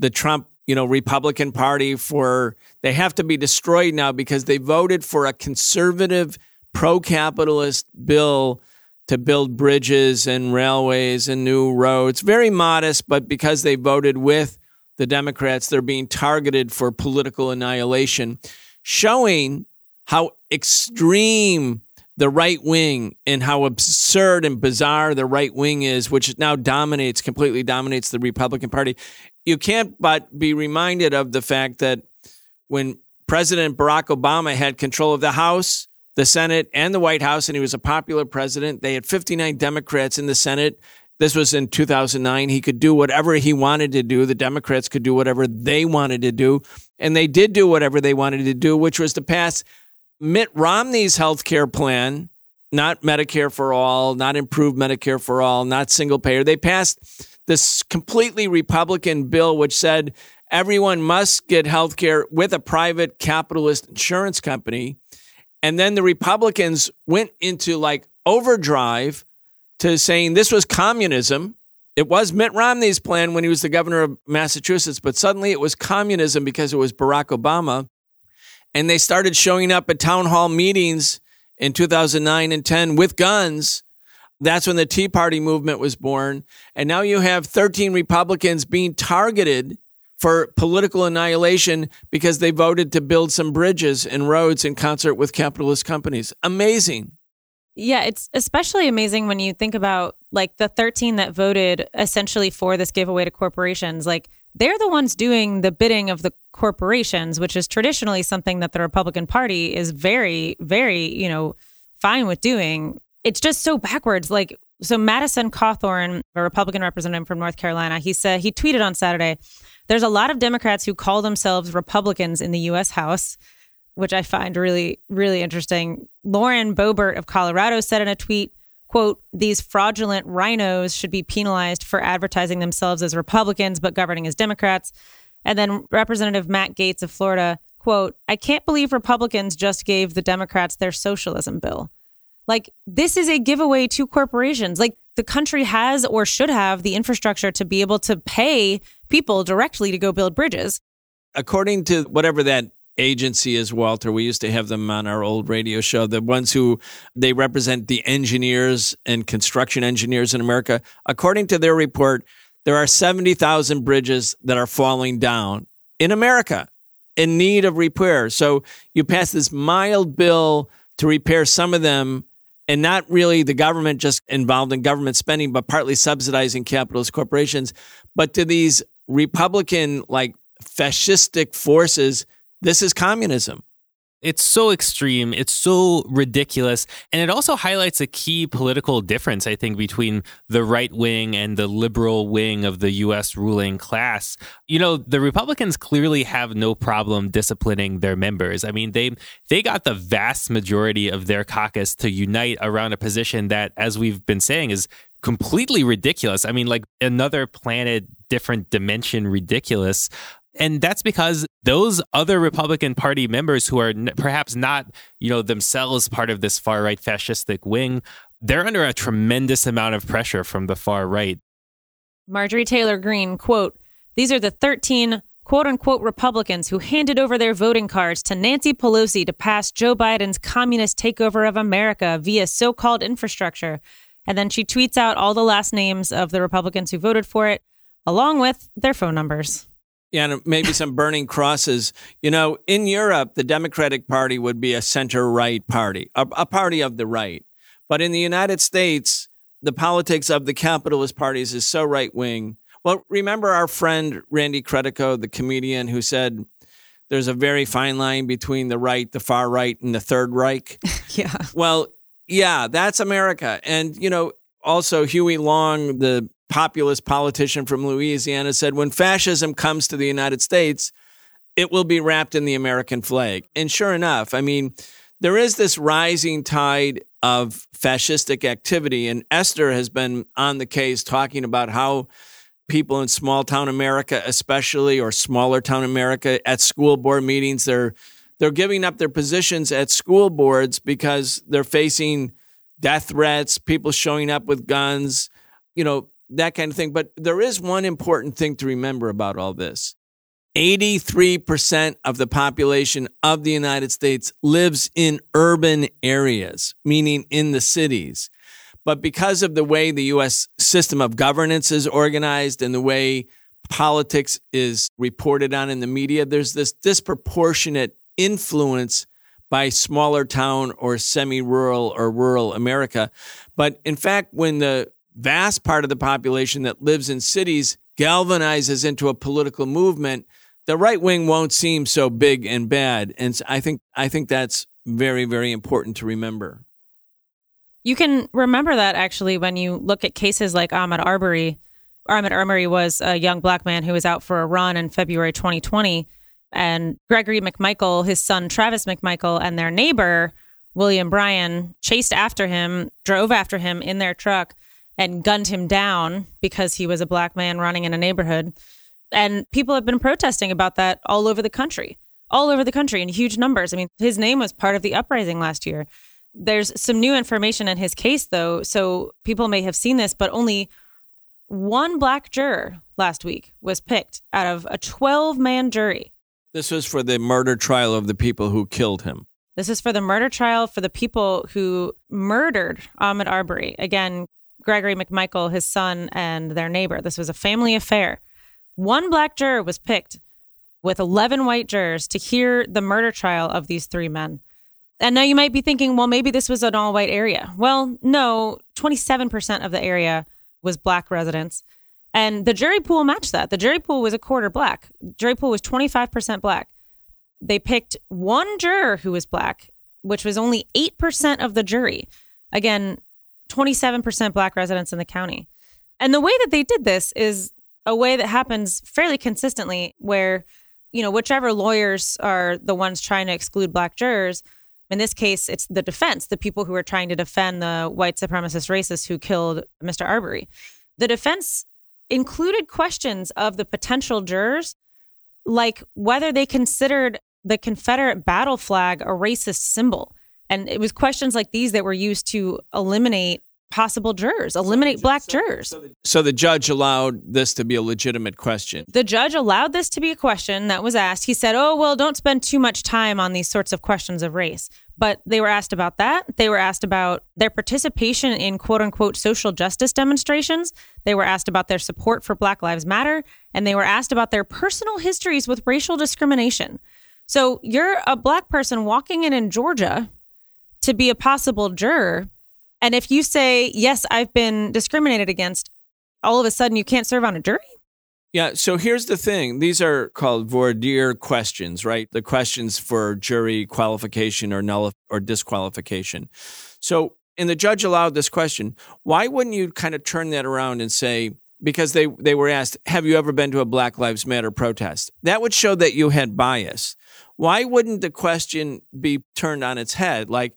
the Trump, you know, Republican Party for they have to be destroyed now because they voted for a conservative, pro-capitalist bill to build bridges and railways and new roads. Very modest, but because they voted with the Democrats, they're being targeted for political annihilation, showing how extreme the right wing and how absurd and bizarre the right wing is, which now dominates, completely dominates the Republican Party. You can't but be reminded of the fact that when President Barack Obama had control of the House, the Senate, and the White House, and he was a popular president, they had 59 Democrats in the Senate. This was in 2009. He could do whatever he wanted to do. The Democrats could do whatever they wanted to do. And they did do whatever they wanted to do, which was to pass Mitt Romney's health care plan, not Medicare for all, not improved Medicare for all, not single payer. They passed this completely Republican bill which said everyone must get health care with a private capitalist insurance company. And then the Republicans went into like overdrive to saying this was communism. It was Mitt Romney's plan when he was the governor of Massachusetts, but suddenly it was communism because it was Barack Obama and they started showing up at town hall meetings in 2009 and 10 with guns. That's when the Tea Party movement was born. And now you have 13 Republicans being targeted for political annihilation because they voted to build some bridges and roads in concert with capitalist companies. Amazing. Yeah, it's especially amazing when you think about like the 13 that voted essentially for this giveaway to corporations. Like they're the ones doing the bidding of the corporations, which is traditionally something that the Republican Party is very, very, you know, fine with doing. It's just so backwards. Like, so Madison Cawthorn, a Republican representative from North Carolina, he said, he tweeted on Saturday, there's a lot of Democrats who call themselves Republicans in the U.S. House, which I find really, really interesting. Lauren Boebert of Colorado said in a tweet, quote, these fraudulent RINOs should be penalized for advertising themselves as Republicans but governing as Democrats. And then Representative Matt Gaetz of Florida, quote, I can't believe Republicans just gave the Democrats their socialism bill. Like, this is a giveaway to corporations. Like, the country has or should have the infrastructure to be able to pay people directly to go build bridges. According to whatever that agency is, Walter, we used to have them on our old radio show, the ones who they represent the engineers and construction engineers in America. According to their report, there are 70,000 bridges that are falling down in America in need of repair. So you pass this mild bill to repair some of them and not really the government just involved in government spending, but partly subsidizing capitalist corporations. But to these Republican, like fascistic forces, this is communism. It's so extreme. It's so ridiculous. And it also highlights a key political difference, I think, between the right wing and the liberal wing of the U.S. ruling class. You know, the Republicans clearly have no problem disciplining their members. I mean, they they got the vast majority of their caucus to unite around a position that, as we've been saying, is completely ridiculous. I mean, like another planet, different dimension ridiculous. And that's because those other Republican Party members who are n- perhaps not, you know, themselves part of this far right fascistic wing, they're under a tremendous amount of pressure from the far right. Marjorie Taylor Greene, quote, these are the 13 quote unquote Republicans who handed over their voting cards to Nancy Pelosi to pass Joe Biden's communist takeover of America via so called infrastructure. And then she tweets out all the last names of the Republicans who voted for it, along with their phone numbers. Yeah, and maybe some burning crosses. You know, in Europe, the Democratic Party would be a center right party, a, a, party of the right. But in the United States, the politics of the capitalist parties is so right wing. Well, remember our friend Randy Credico, the comedian, who said there's a very fine line between the right, the far right, and the Third Reich. yeah. Well, yeah, that's America. And, you know, also Huey Long, the populist politician from Louisiana, said when fascism comes to the United States, it will be wrapped in the American flag. And sure enough, I mean, there is this rising tide of fascistic activity. And Esther has been on the case talking about how people in small town America, especially, or smaller town America, at school board meetings, they're they're giving up their positions at school boards because they're facing death threats, people showing up with guns, you know, that kind of thing. But there is one important thing to remember about all this. 83% of the population of the United States lives in urban areas, meaning in the cities. But because of the way the US system of governance is organized and the way politics is reported on in the media, there's this disproportionate influence by smaller town or semi rural or rural America. But in fact, when the vast part of the population that lives in cities galvanizes into a political movement, the right wing won't seem so big and bad. And I think I think that's very, very important to remember. You can remember that actually when you look at cases like Ahmaud Arbery. Ahmaud Arbery was a young black man who was out for a run in February 2020. And Gregory McMichael, his son Travis McMichael, and their neighbor, William Bryan, chased after him, drove after him in their truck, and gunned him down because he was a black man running in a neighborhood. And people have been protesting about that all over the country, all over the country in huge numbers. I mean, his name was part of the uprising last year. There's some new information in his case, though. So people may have seen this, but only one black juror last week was picked out of a 12 man jury. This was for the murder trial of the people who killed him. This is for the murder trial for the people who murdered Ahmaud Arbery. Again, Gregory McMichael, his son, and their neighbor. This was a family affair. One black juror was picked with 11 white jurors to hear the murder trial of these three men. And now you might be thinking, well, maybe this was an all white area. Well, no, 27% of the area was black residents. And the jury pool matched that. The jury pool was a quarter black. Jury pool was 25% black. They picked one juror who was black, which was only 8% of the jury. Again, 27% black residents in the county. And the way that they did this is a way that happens fairly consistently where, you know, whichever lawyers are the ones trying to exclude black jurors, in this case, it's the defense, the people who are trying to defend the white supremacist racists who killed Mr. Arbery. The defense included questions of the potential jurors, like whether they considered the Confederate battle flag a racist symbol. And it was questions like these that were used to eliminate possible jurors, eliminate black jurors. So the judge allowed this to be a legitimate question. The judge allowed this to be a question that was asked. He said, Oh, well, don't spend too much time on these sorts of questions of race. But they were asked about that. They were asked about their participation in quote unquote social justice demonstrations. They were asked about their support for Black Lives Matter. And they were asked about their personal histories with racial discrimination. So you're a black person walking in in Georgia to be a possible juror and if you say, yes, I've been discriminated against, all of a sudden you can't serve on a jury? Yeah, so here's the thing. These are called voir dire questions, right? The questions for jury qualification or null or disqualification. So, and the judge allowed this question. Why wouldn't you kind of turn that around and say, because they, they were asked, Have you ever been to a Black Lives Matter protest? That would show that you had bias. Why wouldn't the question be turned on its head? Like,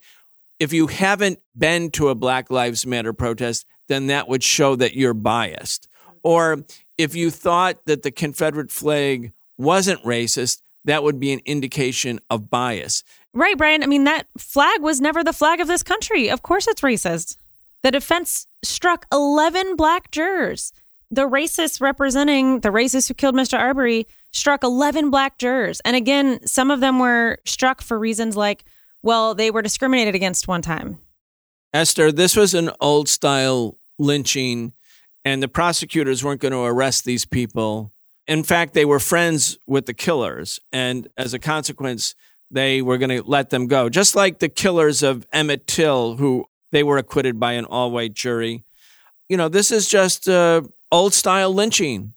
if you haven't been to a Black Lives Matter protest, then that would show that you're biased. Mm-hmm. Or if you thought that the Confederate flag wasn't racist, that would be an indication of bias. Right, Brian. I mean, that flag was never the flag of this country. Of course it's racist. The defense struck 11 black jurors. The racists representing the racists who killed Mr. Arbery struck 11 black jurors. And again, some of them were struck for reasons like well, they were discriminated against one time. Esther, this was an old style lynching, and the prosecutors weren't going to arrest these people. In fact, they were friends with the killers. And as a consequence, they were going to let them go. Just like the killers of Emmett Till, who they were acquitted by an all white jury. you know, this is just uh, old style lynching.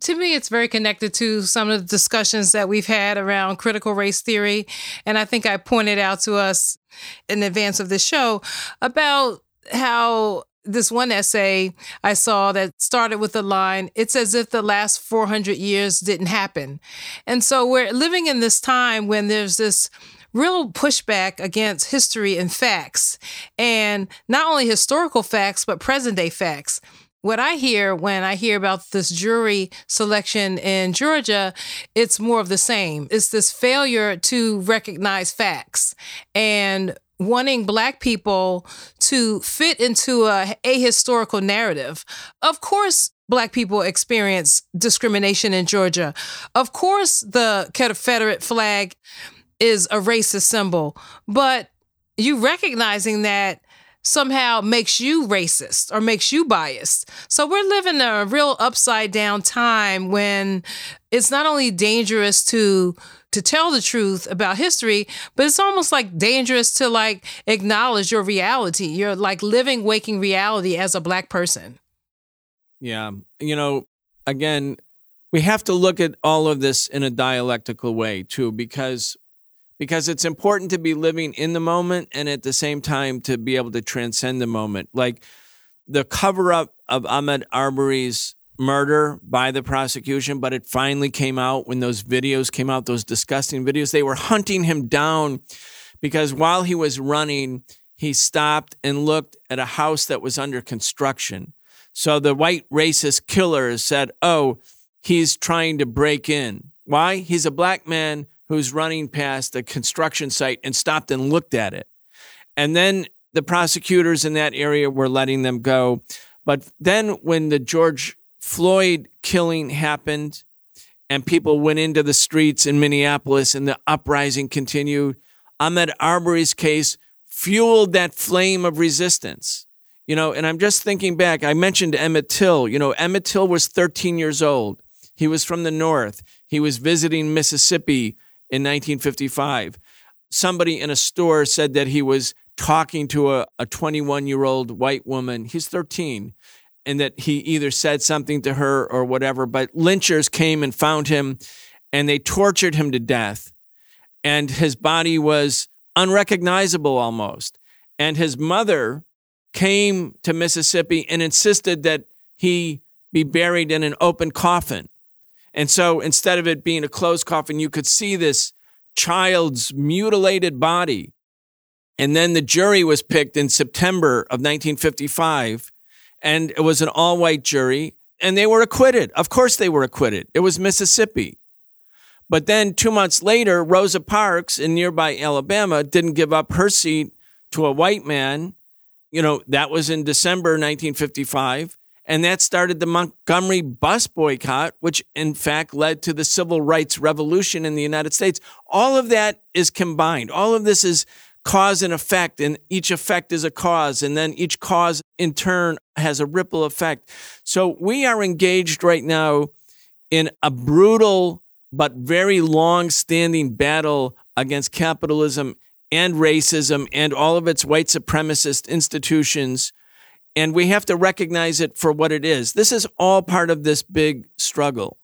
To me, it's very connected to some of the discussions that we've had around critical race theory. And I think I pointed out to us in advance of this show about how this one essay I saw that started with the line, it's as if the last 400 years didn't happen. And so we're living in this time when there's this real pushback against history and facts, and not only historical facts, but present day facts. What I hear when I hear about this jury selection in Georgia, it's more of the same. It's this failure to recognize facts and wanting black people to fit into a ahistorical narrative. Of course, black people experience discrimination in Georgia. Of course, the Confederate flag is a racist symbol, but you recognizing that somehow makes you racist or makes you biased. So we're living a real upside down time when it's not only dangerous to to tell the truth about history, but it's almost like dangerous to like acknowledge your reality, your like living, waking reality as a black person. Yeah. You know, again, we have to look at all of this in a dialectical way too, because because it's important to be living in the moment and at the same time to be able to transcend the moment. Like the cover up of Ahmaud Arbery's murder by the prosecution, but it finally came out when those videos came out, those disgusting videos. They were hunting him down because while he was running, he stopped and looked at a house that was under construction. So the white racist killer said, Oh, he's trying to break in. Why? He's a black man who's running past a construction site and stopped and looked at it. And then the prosecutors in that area were letting them go. But then when the George Floyd killing happened and people went into the streets in Minneapolis and the uprising continued, Ahmaud Arbery's case fueled that flame of resistance. You know, and I'm just thinking back, I mentioned Emmett Till. You know, Emmett Till was 13 years old. He was from the North. He was visiting Mississippi in 1955. Somebody in a store said that he was talking to a 21 year old white woman. He's 13 and that he either said something to her or whatever. But lynchers came and found him and they tortured him to death. And his body was unrecognizable almost. And his mother came to Mississippi and insisted that he be buried in an open coffin. And so instead of it being a closed coffin, you could see this child's mutilated body. And then the jury was picked in September of 1955 and it was an all white jury, and they were acquitted. Of course, they were acquitted. It was Mississippi. But then two months later, Rosa Parks in nearby Alabama didn't give up her seat to a white man. You know, that was in December 1955. And that started the Montgomery bus boycott, which in fact led to the civil rights revolution in the United States. All of that is combined. All of this is cause and effect, and each effect is a cause, and then each cause in turn has a ripple effect. So we are engaged right now in a brutal but very long standing battle against capitalism and racism and all of its white supremacist institutions. And we have to recognize it for what it is. This is all part of this big struggle.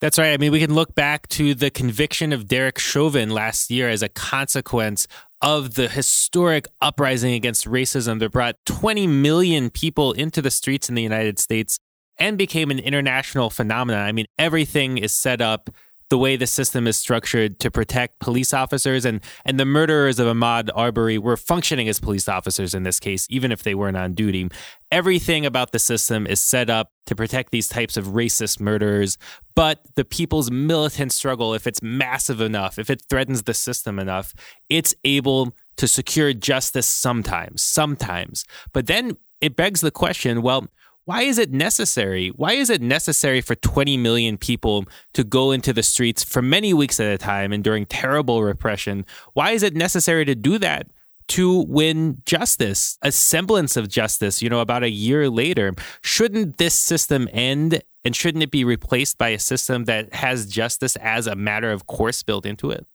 That's right. I mean, we can look back to the conviction of Derek Chauvin last year as a consequence of the historic uprising against racism that brought 20 million people into the streets in the United States and became an international phenomenon. I mean, everything is set up the way the system is structured to protect police officers. And and the murderers of Ahmaud Arbery were functioning as police officers in this case even if they weren't on duty. Everything about the system is set up to protect these types of racist murderers but the people's militant struggle if it's massive enough if it threatens the system enough it's able to secure justice sometimes sometimes. But then it begs the question well why is it necessary? Why is it necessary for 20 million people to go into the streets for many weeks at a time and during terrible repression? Why is it necessary to do that? To win justice, a semblance of justice, you know, about a year later. Shouldn't this system end and shouldn't it be replaced by a system that has justice as a matter of course built into it?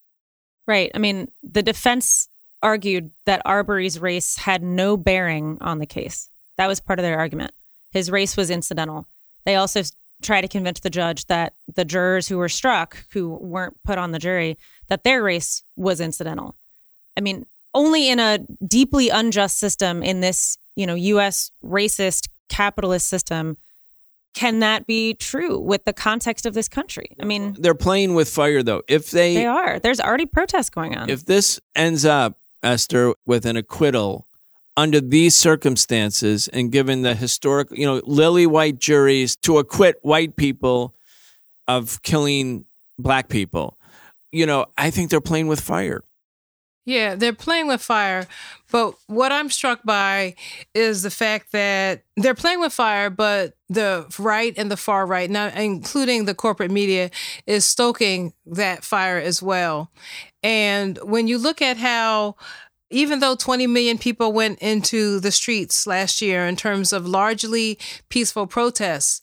Right. I mean, the defense argued that Arbery's race had no bearing on the case. That was part of their argument. His race was incidental. They also try to convince the judge that the jurors who were struck, who weren't put on the jury, that their race was incidental. I mean, only in a deeply unjust system in this, you know, US racist capitalist system can that be true with the context of this country? I mean, they're playing with fire though. If they They are. There's already protests going on. If this ends up, Esther, with an acquittal under these circumstances and given the historic, you know, lily white juries to acquit white people of killing black people, you know, I think they're playing with fire. Yeah, they're playing with fire. But what I'm struck by is the fact that they're playing with fire, but the right and the far right, now including the corporate media, is stoking that fire as well. And when you look at how even though 20 million people went into the streets last year in terms of largely peaceful protests,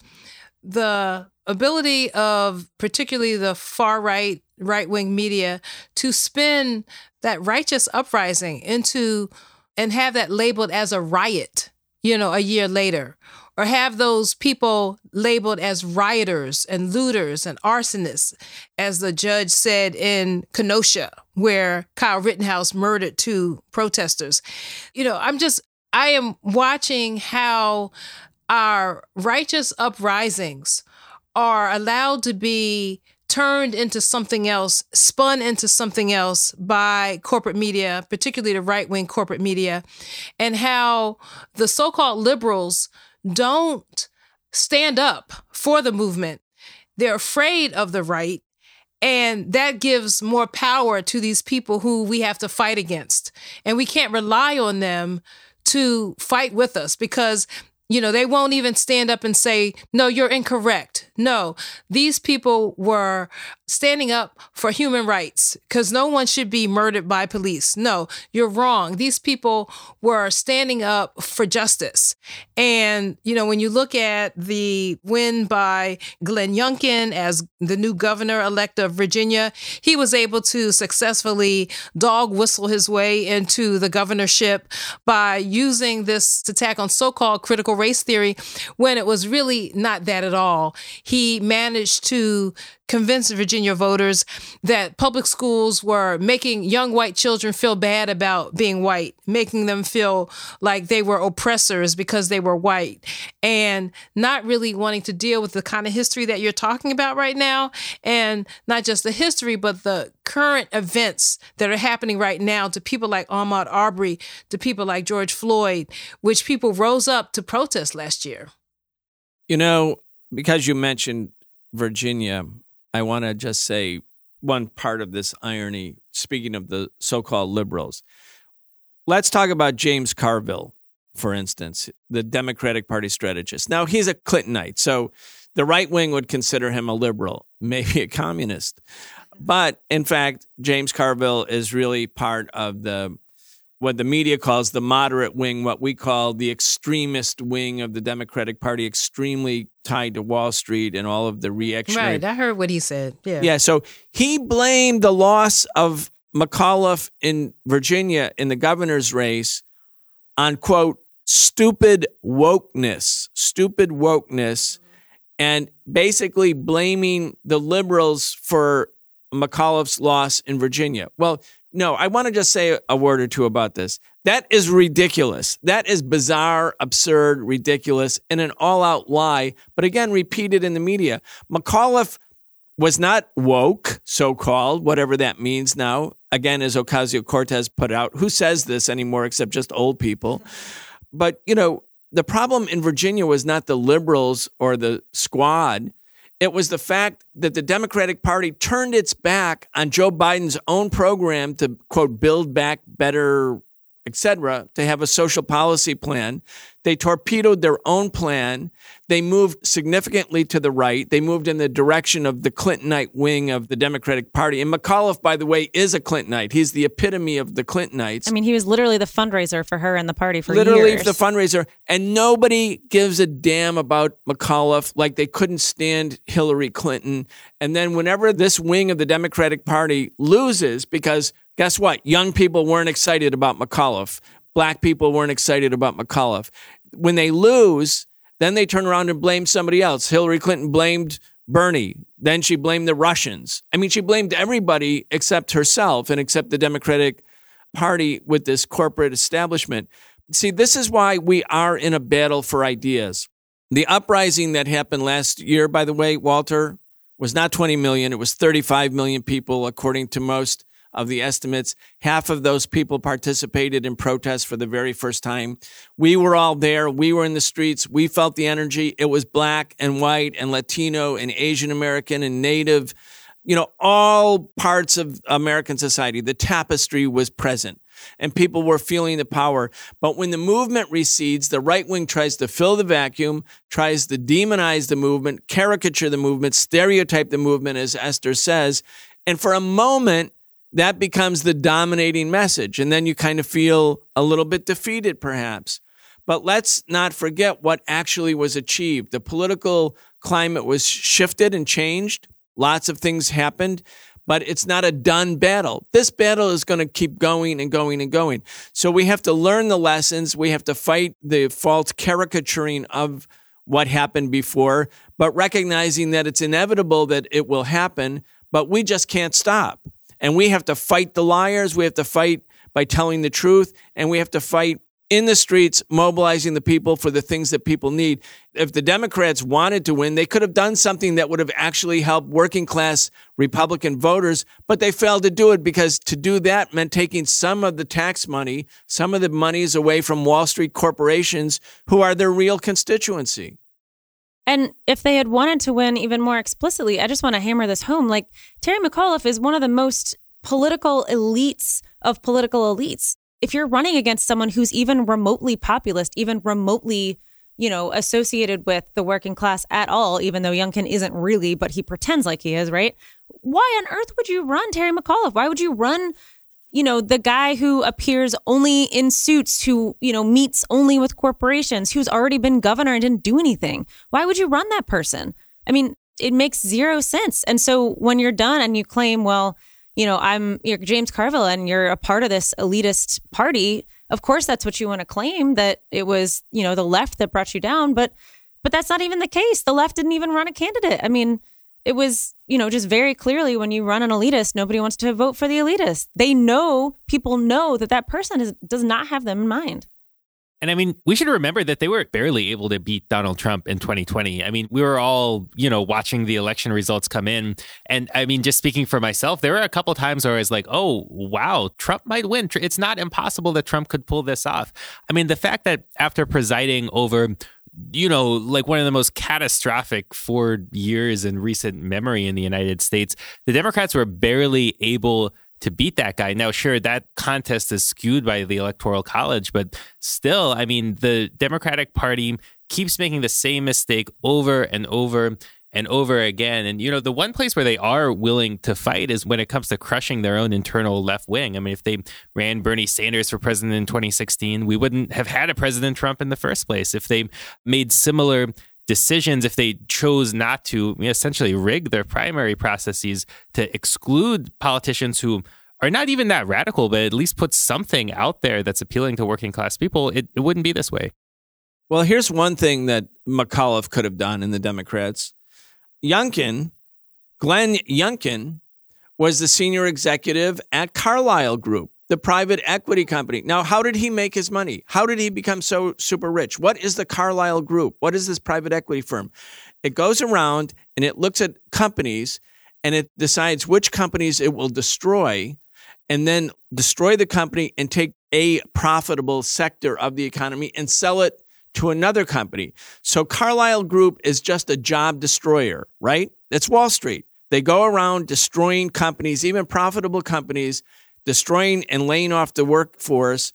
the ability of particularly the far right, right wing media to spin that righteous uprising into and have that labeled as a riot, you know, a year later, or have those people labeled as rioters and looters and arsonists, as the judge said in Kenosha, where Kyle Rittenhouse murdered two protesters. You know, I'm just, I am watching how our righteous uprisings are allowed to be turned into something else, spun into something else by corporate media, particularly the right wing corporate media, and how the so called liberals don't stand up for the movement. They're afraid of the right. And that gives more power to these people who we have to fight against. And we can't rely on them to fight with us because you know, they won't even stand up and say, no, you're incorrect. No, these people were standing up for human rights because no one should be murdered by police. No, you're wrong. These people were standing up for justice. And, you know, when you look at the win by Glenn Youngkin as the new governor elect of Virginia, he was able to successfully dog whistle his way into the governorship by using this attack on so called critical race theory when it was really not that at all. He managed to convince Virginia voters that public schools were making young white children feel bad about being white, making them feel like they were oppressors because they were white, and not really wanting to deal with the kind of history that you're talking about right now. And not just the history, but the current events that are happening right now to people like Ahmaud Arbery, to people like George Floyd, which people rose up to protest last year. You know, because you mentioned Virginia, I want to just say one part of this irony, speaking of the so called liberals. Let's talk about James Carville, for instance, the Democratic Party strategist. Now, he's a Clintonite, so the right wing would consider him a liberal, maybe a communist. But in fact, James Carville is really part of the what the media calls the moderate wing, what we call the extremist wing of the Democratic Party, extremely tied to Wall Street and all of the reactionary. Right, I heard what he said. Yeah. Yeah, so he blamed the loss of McAuliffe in Virginia in the governor's race on quote stupid wokeness, stupid wokeness, and basically blaming the liberals for McAuliffe's loss in Virginia. Well, no, I want to just say a word or two about this. That is ridiculous. That is bizarre, absurd, ridiculous, and an all out lie, but again, repeated in the media. McAuliffe was not woke, so called, whatever that means now. Again, as Ocasio Cortez put out, who says this anymore except just old people? But, you know, the problem in Virginia was not the liberals or the squad. It was the fact that the Democratic Party turned its back on Joe Biden's own program to, quote, build back better, et cetera, to have a social policy plan. They torpedoed their own plan. They moved significantly to the right. They moved in the direction of the Clintonite wing of the Democratic Party. And McAuliffe, by the way, is a Clintonite. He's the epitome of the Clintonites. I mean, he was literally the fundraiser for her and the party for literally years. the fundraiser. And nobody gives a damn about McAuliffe like they couldn't stand Hillary Clinton. And then whenever this wing of the Democratic Party loses, because guess what? Young people weren't excited about McAuliffe. Black people weren't excited about McAuliffe. When they lose, Then they turn around and blame somebody else. Hillary Clinton blamed Bernie. Then she blamed the Russians. I mean, she blamed everybody except herself and except the Democratic Party with this corporate establishment. See, this is why we are in a battle for ideas. The uprising that happened last year, by the way, Walter, was not 20 million. It was 35 million people, according to most of the estimates. Half of those people participated in protests for the very first time. We were all there. We were in the streets. We felt the energy. It was black and white and Latino and Asian American and Native, you know, all parts of American society. The tapestry was present and people were feeling the power. But when the movement recedes, the right wing tries to fill the vacuum, tries to demonize the movement, caricature the movement, stereotype the movement, as Esther says. And for a moment, that becomes the dominating message. And then you kind of feel a little bit defeated, perhaps. But let's not forget what actually was achieved. The political climate was shifted and changed. Lots of things happened but it's not a done battle. This battle is going to keep going and going and going. So we have to learn the lessons. We have to fight the false caricaturing of what happened before, but recognizing that it's inevitable that it will happen, but we just can't stop. And we have to fight the liars. We have to fight by telling the truth, and we have to fight in the streets mobilizing the people for the things that people need. If the Democrats wanted to win, they could have done something that would have actually helped working class Republican voters, but they failed to do it because to do that meant taking some of the tax money, some of the monies away from Wall Street corporations who are their real constituency. And if they had wanted to win even more explicitly, I just want to hammer this home. Like Terry McAuliffe is one of the most political elites of political elites if you're running against someone who's even remotely populist, even remotely, you know, associated with the working class at all, even though Youngkin isn't really, but he pretends like he is, right? Why on earth would you run Terry McAuliffe? Why would you run, you know, the guy who appears only in suits, who, you know, meets only with corporations, who's already been governor and didn't do anything? Why would you run that person? I mean, it makes zero sense. And so when you're done and you claim, well, you know, I'm you're James Carville and you're a part of this elitist party. Of course, that's what you want to claim that it was, you know, the left that brought you down, but but that's not even the case. The left didn't even run a candidate. I mean, it was, you know, just very clearly when you run an elitist, nobody wants to vote for the elitist. They know, people know that that person is, does not have them in mind. And I mean, we should remember that they were barely able to beat Donald Trump in 2020. I mean, we were all, you know, watching the election results come in. And I mean, just speaking for myself, there were a couple times where I was like, oh, wow, Trump might win. It's not impossible that Trump could pull this off. I mean, the fact that after presiding over you know, like one of the most catastrophic four years in recent memory in the United States, the Democrats were barely able to beat that guy. Now, sure, that contest is skewed by the Electoral College, but still, I mean, the Democratic Party keeps making the same mistake over and over and over again. And, you know, the one place where they are willing to fight is when it comes to crushing their own internal left wing. I mean, if they ran Bernie Sanders for president in 2016, we wouldn't have had a President Trump in the first place. If they made similar decisions if they chose not to essentially rig their primary processes to exclude politicians who are not even that radical, but at least put something out there that's appealing to working class people, it, it wouldn't be this way. Well, here's one thing that McAuliffe could have done in the Democrats. Youngkin, Glenn Youngkin, was the senior executive at Carlyle Group the private equity company. Now, how did he make his money? How did he become so super rich? What is the Carlyle Group? What is this private equity firm? It goes around and it looks at companies and it decides which companies it will destroy and then destroy the company and take a profitable sector of the economy and sell it to another company. So Carlyle Group is just a job destroyer, right? It's Wall Street. They go around destroying companies, even profitable companies, destroying and laying off the workforce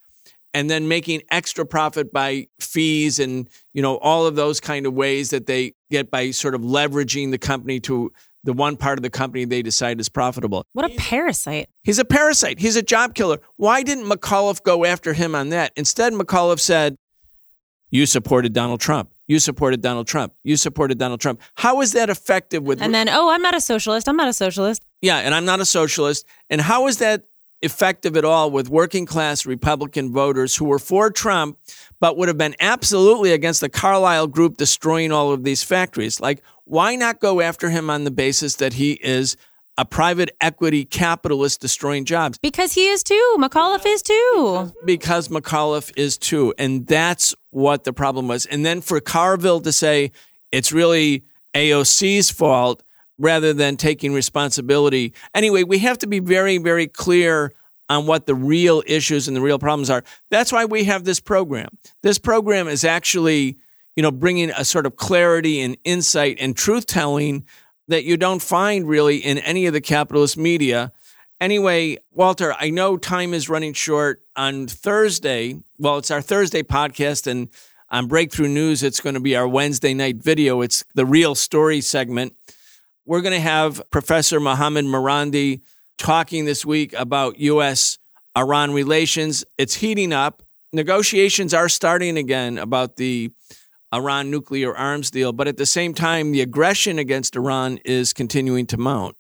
and then making extra profit by fees and you know all of those kind of ways that they get by sort of leveraging the company to the one part of the company they decide is profitable. What a parasite. He's a parasite. He's a job killer. Why didn't McAuliffe go after him on that? Instead, McAuliffe said, You supported Donald Trump. You supported Donald Trump. You supported Donald Trump. How is that effective with And then, oh, I'm not a socialist. I'm not a socialist. Yeah, and I'm not a socialist. And how is that effective at all with working class Republican voters who were for Trump, but would have been absolutely against the Carlyle group destroying all of these factories. Like, why not go after him on the basis that he is a private equity capitalist destroying jobs? Because he is too. McAuliffe is too. Because McAuliffe is too. And that's what the problem was. And then for Carville to say it's really AOC's fault rather than taking responsibility. Anyway, we have to be very, very clear on what the real issues and the real problems are. That's why we have this program. This program is actually, you know, bringing a sort of clarity and insight and truth telling that you don't find really in any of the capitalist media. Anyway, Walter, I know time is running short. On Thursday, well, it's our Thursday podcast, and on Breakthrough News, it's going to be our Wednesday night video. It's the real story segment. We're going to have Professor Mohammad Marandi talking this week about U.S. Iran relations. It's heating up. Negotiations are starting again about the Iran nuclear arms deal, but at the same time, the aggression against Iran is continuing to mount.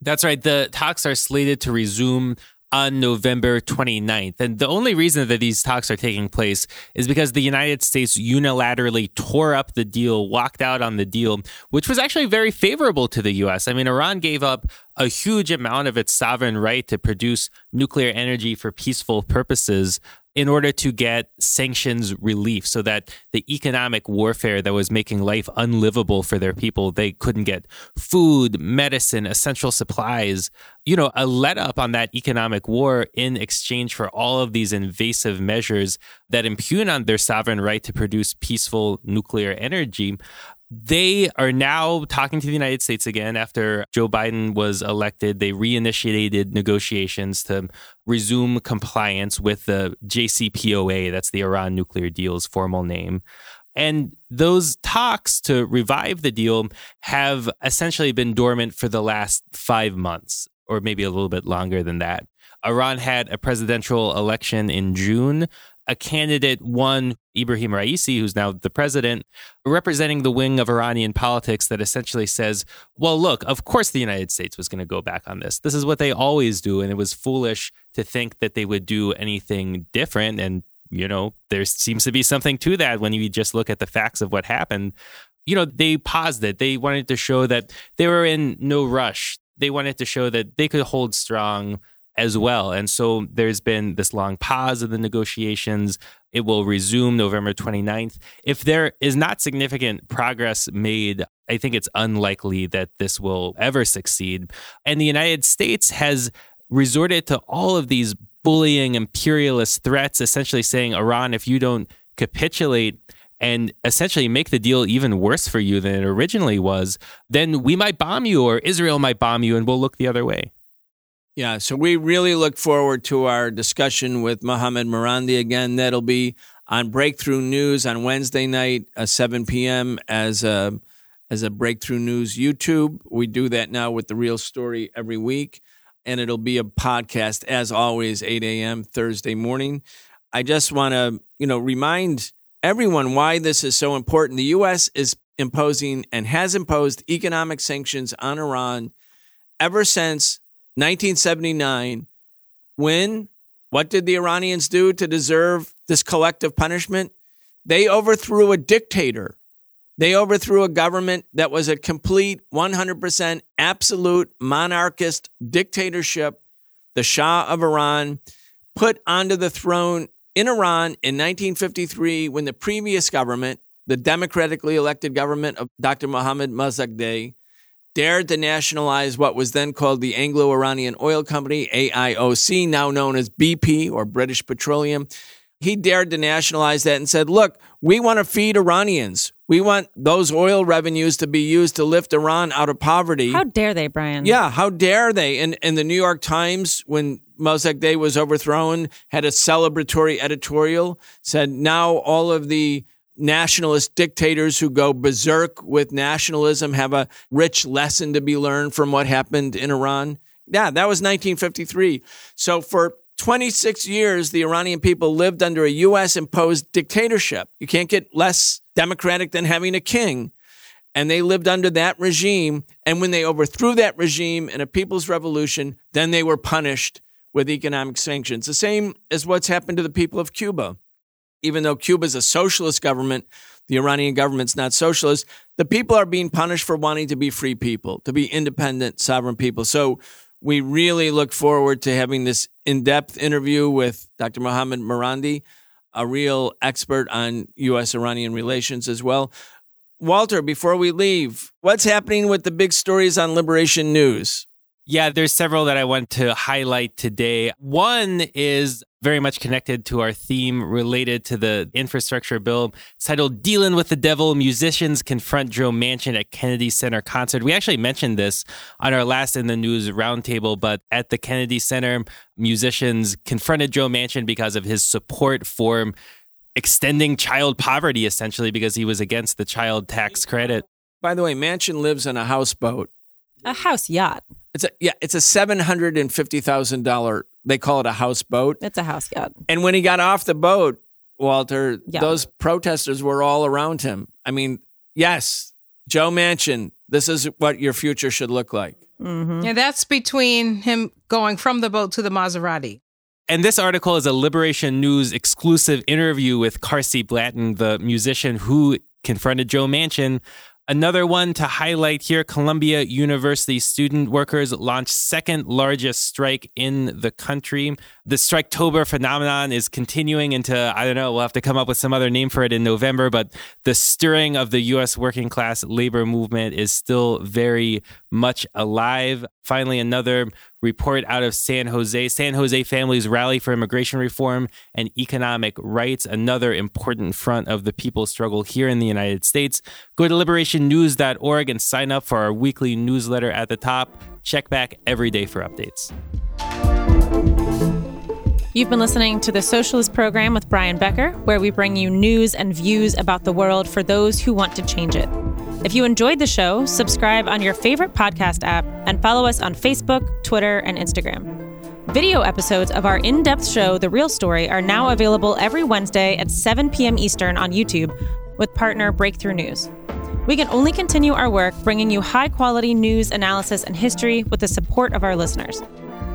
That's right. The talks are slated to resume on November 29th. And the only reason that these talks are taking place is because the United States unilaterally tore up the deal, walked out on the deal, which was actually very favorable to the US. I mean, Iran gave up a huge amount of its sovereign right to produce nuclear energy for peaceful purposes in order to get sanctions relief so that the economic warfare that was making life unlivable for their people, they couldn't get food, medicine, essential supplies, you know, a let up on that economic war in exchange for all of these invasive measures that impugn on their sovereign right to produce peaceful nuclear energy they are now talking to the United States again after Joe Biden was elected. They reinitiated negotiations to resume compliance with the JCPOA, that's the Iran nuclear deal's formal name. And those talks to revive the deal have essentially been dormant for the last five months, or maybe a little bit longer than that. Iran had a presidential election in June a candidate won, Ebrahim Raisi, who's now the president, representing the wing of Iranian politics that essentially says, well, look, of course the United States was going to go back on this. This is what they always do. And it was foolish to think that they would do anything different. And, you know, there seems to be something to that when you just look at the facts of what happened. You know, they paused it. They wanted to show that they were in no rush. They wanted to show that they could hold strong as well. And so there's been this long pause of the negotiations. It will resume November 29th. If there is not significant progress made, I think it's unlikely that this will ever succeed. And the United States has resorted to all of these bullying imperialist threats, essentially saying, Iran, if you don't capitulate, and essentially make the deal even worse for you than it originally was, then we might bomb you or Israel might bomb you and we'll look the other way. Yeah, so we really look forward to our discussion with Mohammad Marandi again. That'll be on Breakthrough News on Wednesday night, uh, 7 p.m. as a as a Breakthrough News YouTube. We do that now with the real story every week, and it'll be a podcast as always, 8 a.m. Thursday morning. I just want to you know remind everyone why this is so important. The U.S. is imposing and has imposed economic sanctions on Iran ever since 1979, when what did the Iranians do to deserve this collective punishment? They overthrew a dictator. They overthrew a government that was a complete 100% absolute monarchist dictatorship, the Shah of Iran, put onto the throne in Iran in 1953 when the previous government, the democratically elected government of Dr. Mohammad Mossadegh, dared to nationalize what was then called the Anglo Iranian Oil Company, AIOC, now known as BP or British Petroleum. He dared to nationalize that and said, look, we want to feed Iranians. We want those oil revenues to be used to lift Iran out of poverty. How dare they, Brian? Yeah, how dare they? And, and the New York Times, when Mossadegh was overthrown, had a celebratory editorial, said now all of the nationalist dictators who go berserk with nationalism have a rich lesson to be learned from what happened in Iran. Yeah, that was 1953. So for 26 years, the Iranian people lived under a U.S. imposed dictatorship. You can't get less democratic than having a king. And they lived under that regime. And when they overthrew that regime in a people's revolution, then they were punished with economic sanctions. The same as what's happened to the people of Cuba. Even though Cuba is a socialist government, the Iranian government's not socialist. The people are being punished for wanting to be free people, to be independent, sovereign people. So we really look forward to having this in depth interview with Dr. Mohammad Marandi, a real expert on U.S. Iranian relations as well. Walter, before we leave, what's happening with the big stories on Liberation News? Yeah, there's several that I want to highlight today. One is very much connected to our theme related to the infrastructure bill. It's titled Dealing with the Devil Musicians Confront Joe Manchin at Kennedy Center Concert. We actually mentioned this on our last in the news roundtable, but at the Kennedy Center, musicians confronted Joe Manchin because of his support for extending child poverty, essentially, because he was against the child tax credit. By the way, Manchin lives on a houseboat. A house yacht. It's a yeah, it's a seven hundred and fifty thousand dollar. They call it a houseboat. It's a house yacht. And when he got off the boat, Walter, yeah. those protesters were all around him. I mean, yes, Joe Manchin, this is what your future should look like. Mm-hmm. And that's between him going from the boat to the Maserati. And this article is a Liberation News exclusive interview with Carsie Blanton, the musician who confronted Joe Manchin Another one to highlight here Columbia University student workers launched second largest strike in the country. The Striketober phenomenon is continuing into, I don't know, we'll have to come up with some other name for it in November, but the stirring of the U.S. working class labor movement is still very much alive. Finally, another report out of San Jose. San Jose families rally for immigration reform and economic rights, another important front of the people's struggle here in the United States. Go to liberationnews.org and sign up for our weekly newsletter at the top. Check back every day for updates. You've been listening to the Socialist Program with Brian Becker, where we bring you news and views about the world for those who want to change it. If you enjoyed the show, subscribe on your favorite podcast app and follow us on Facebook, Twitter, and Instagram. Video episodes of our in depth show, The Real Story, are now available every Wednesday at 7 p.m. Eastern on YouTube with partner Breakthrough News. We can only continue our work bringing you high quality news, analysis, and history with the support of our listeners.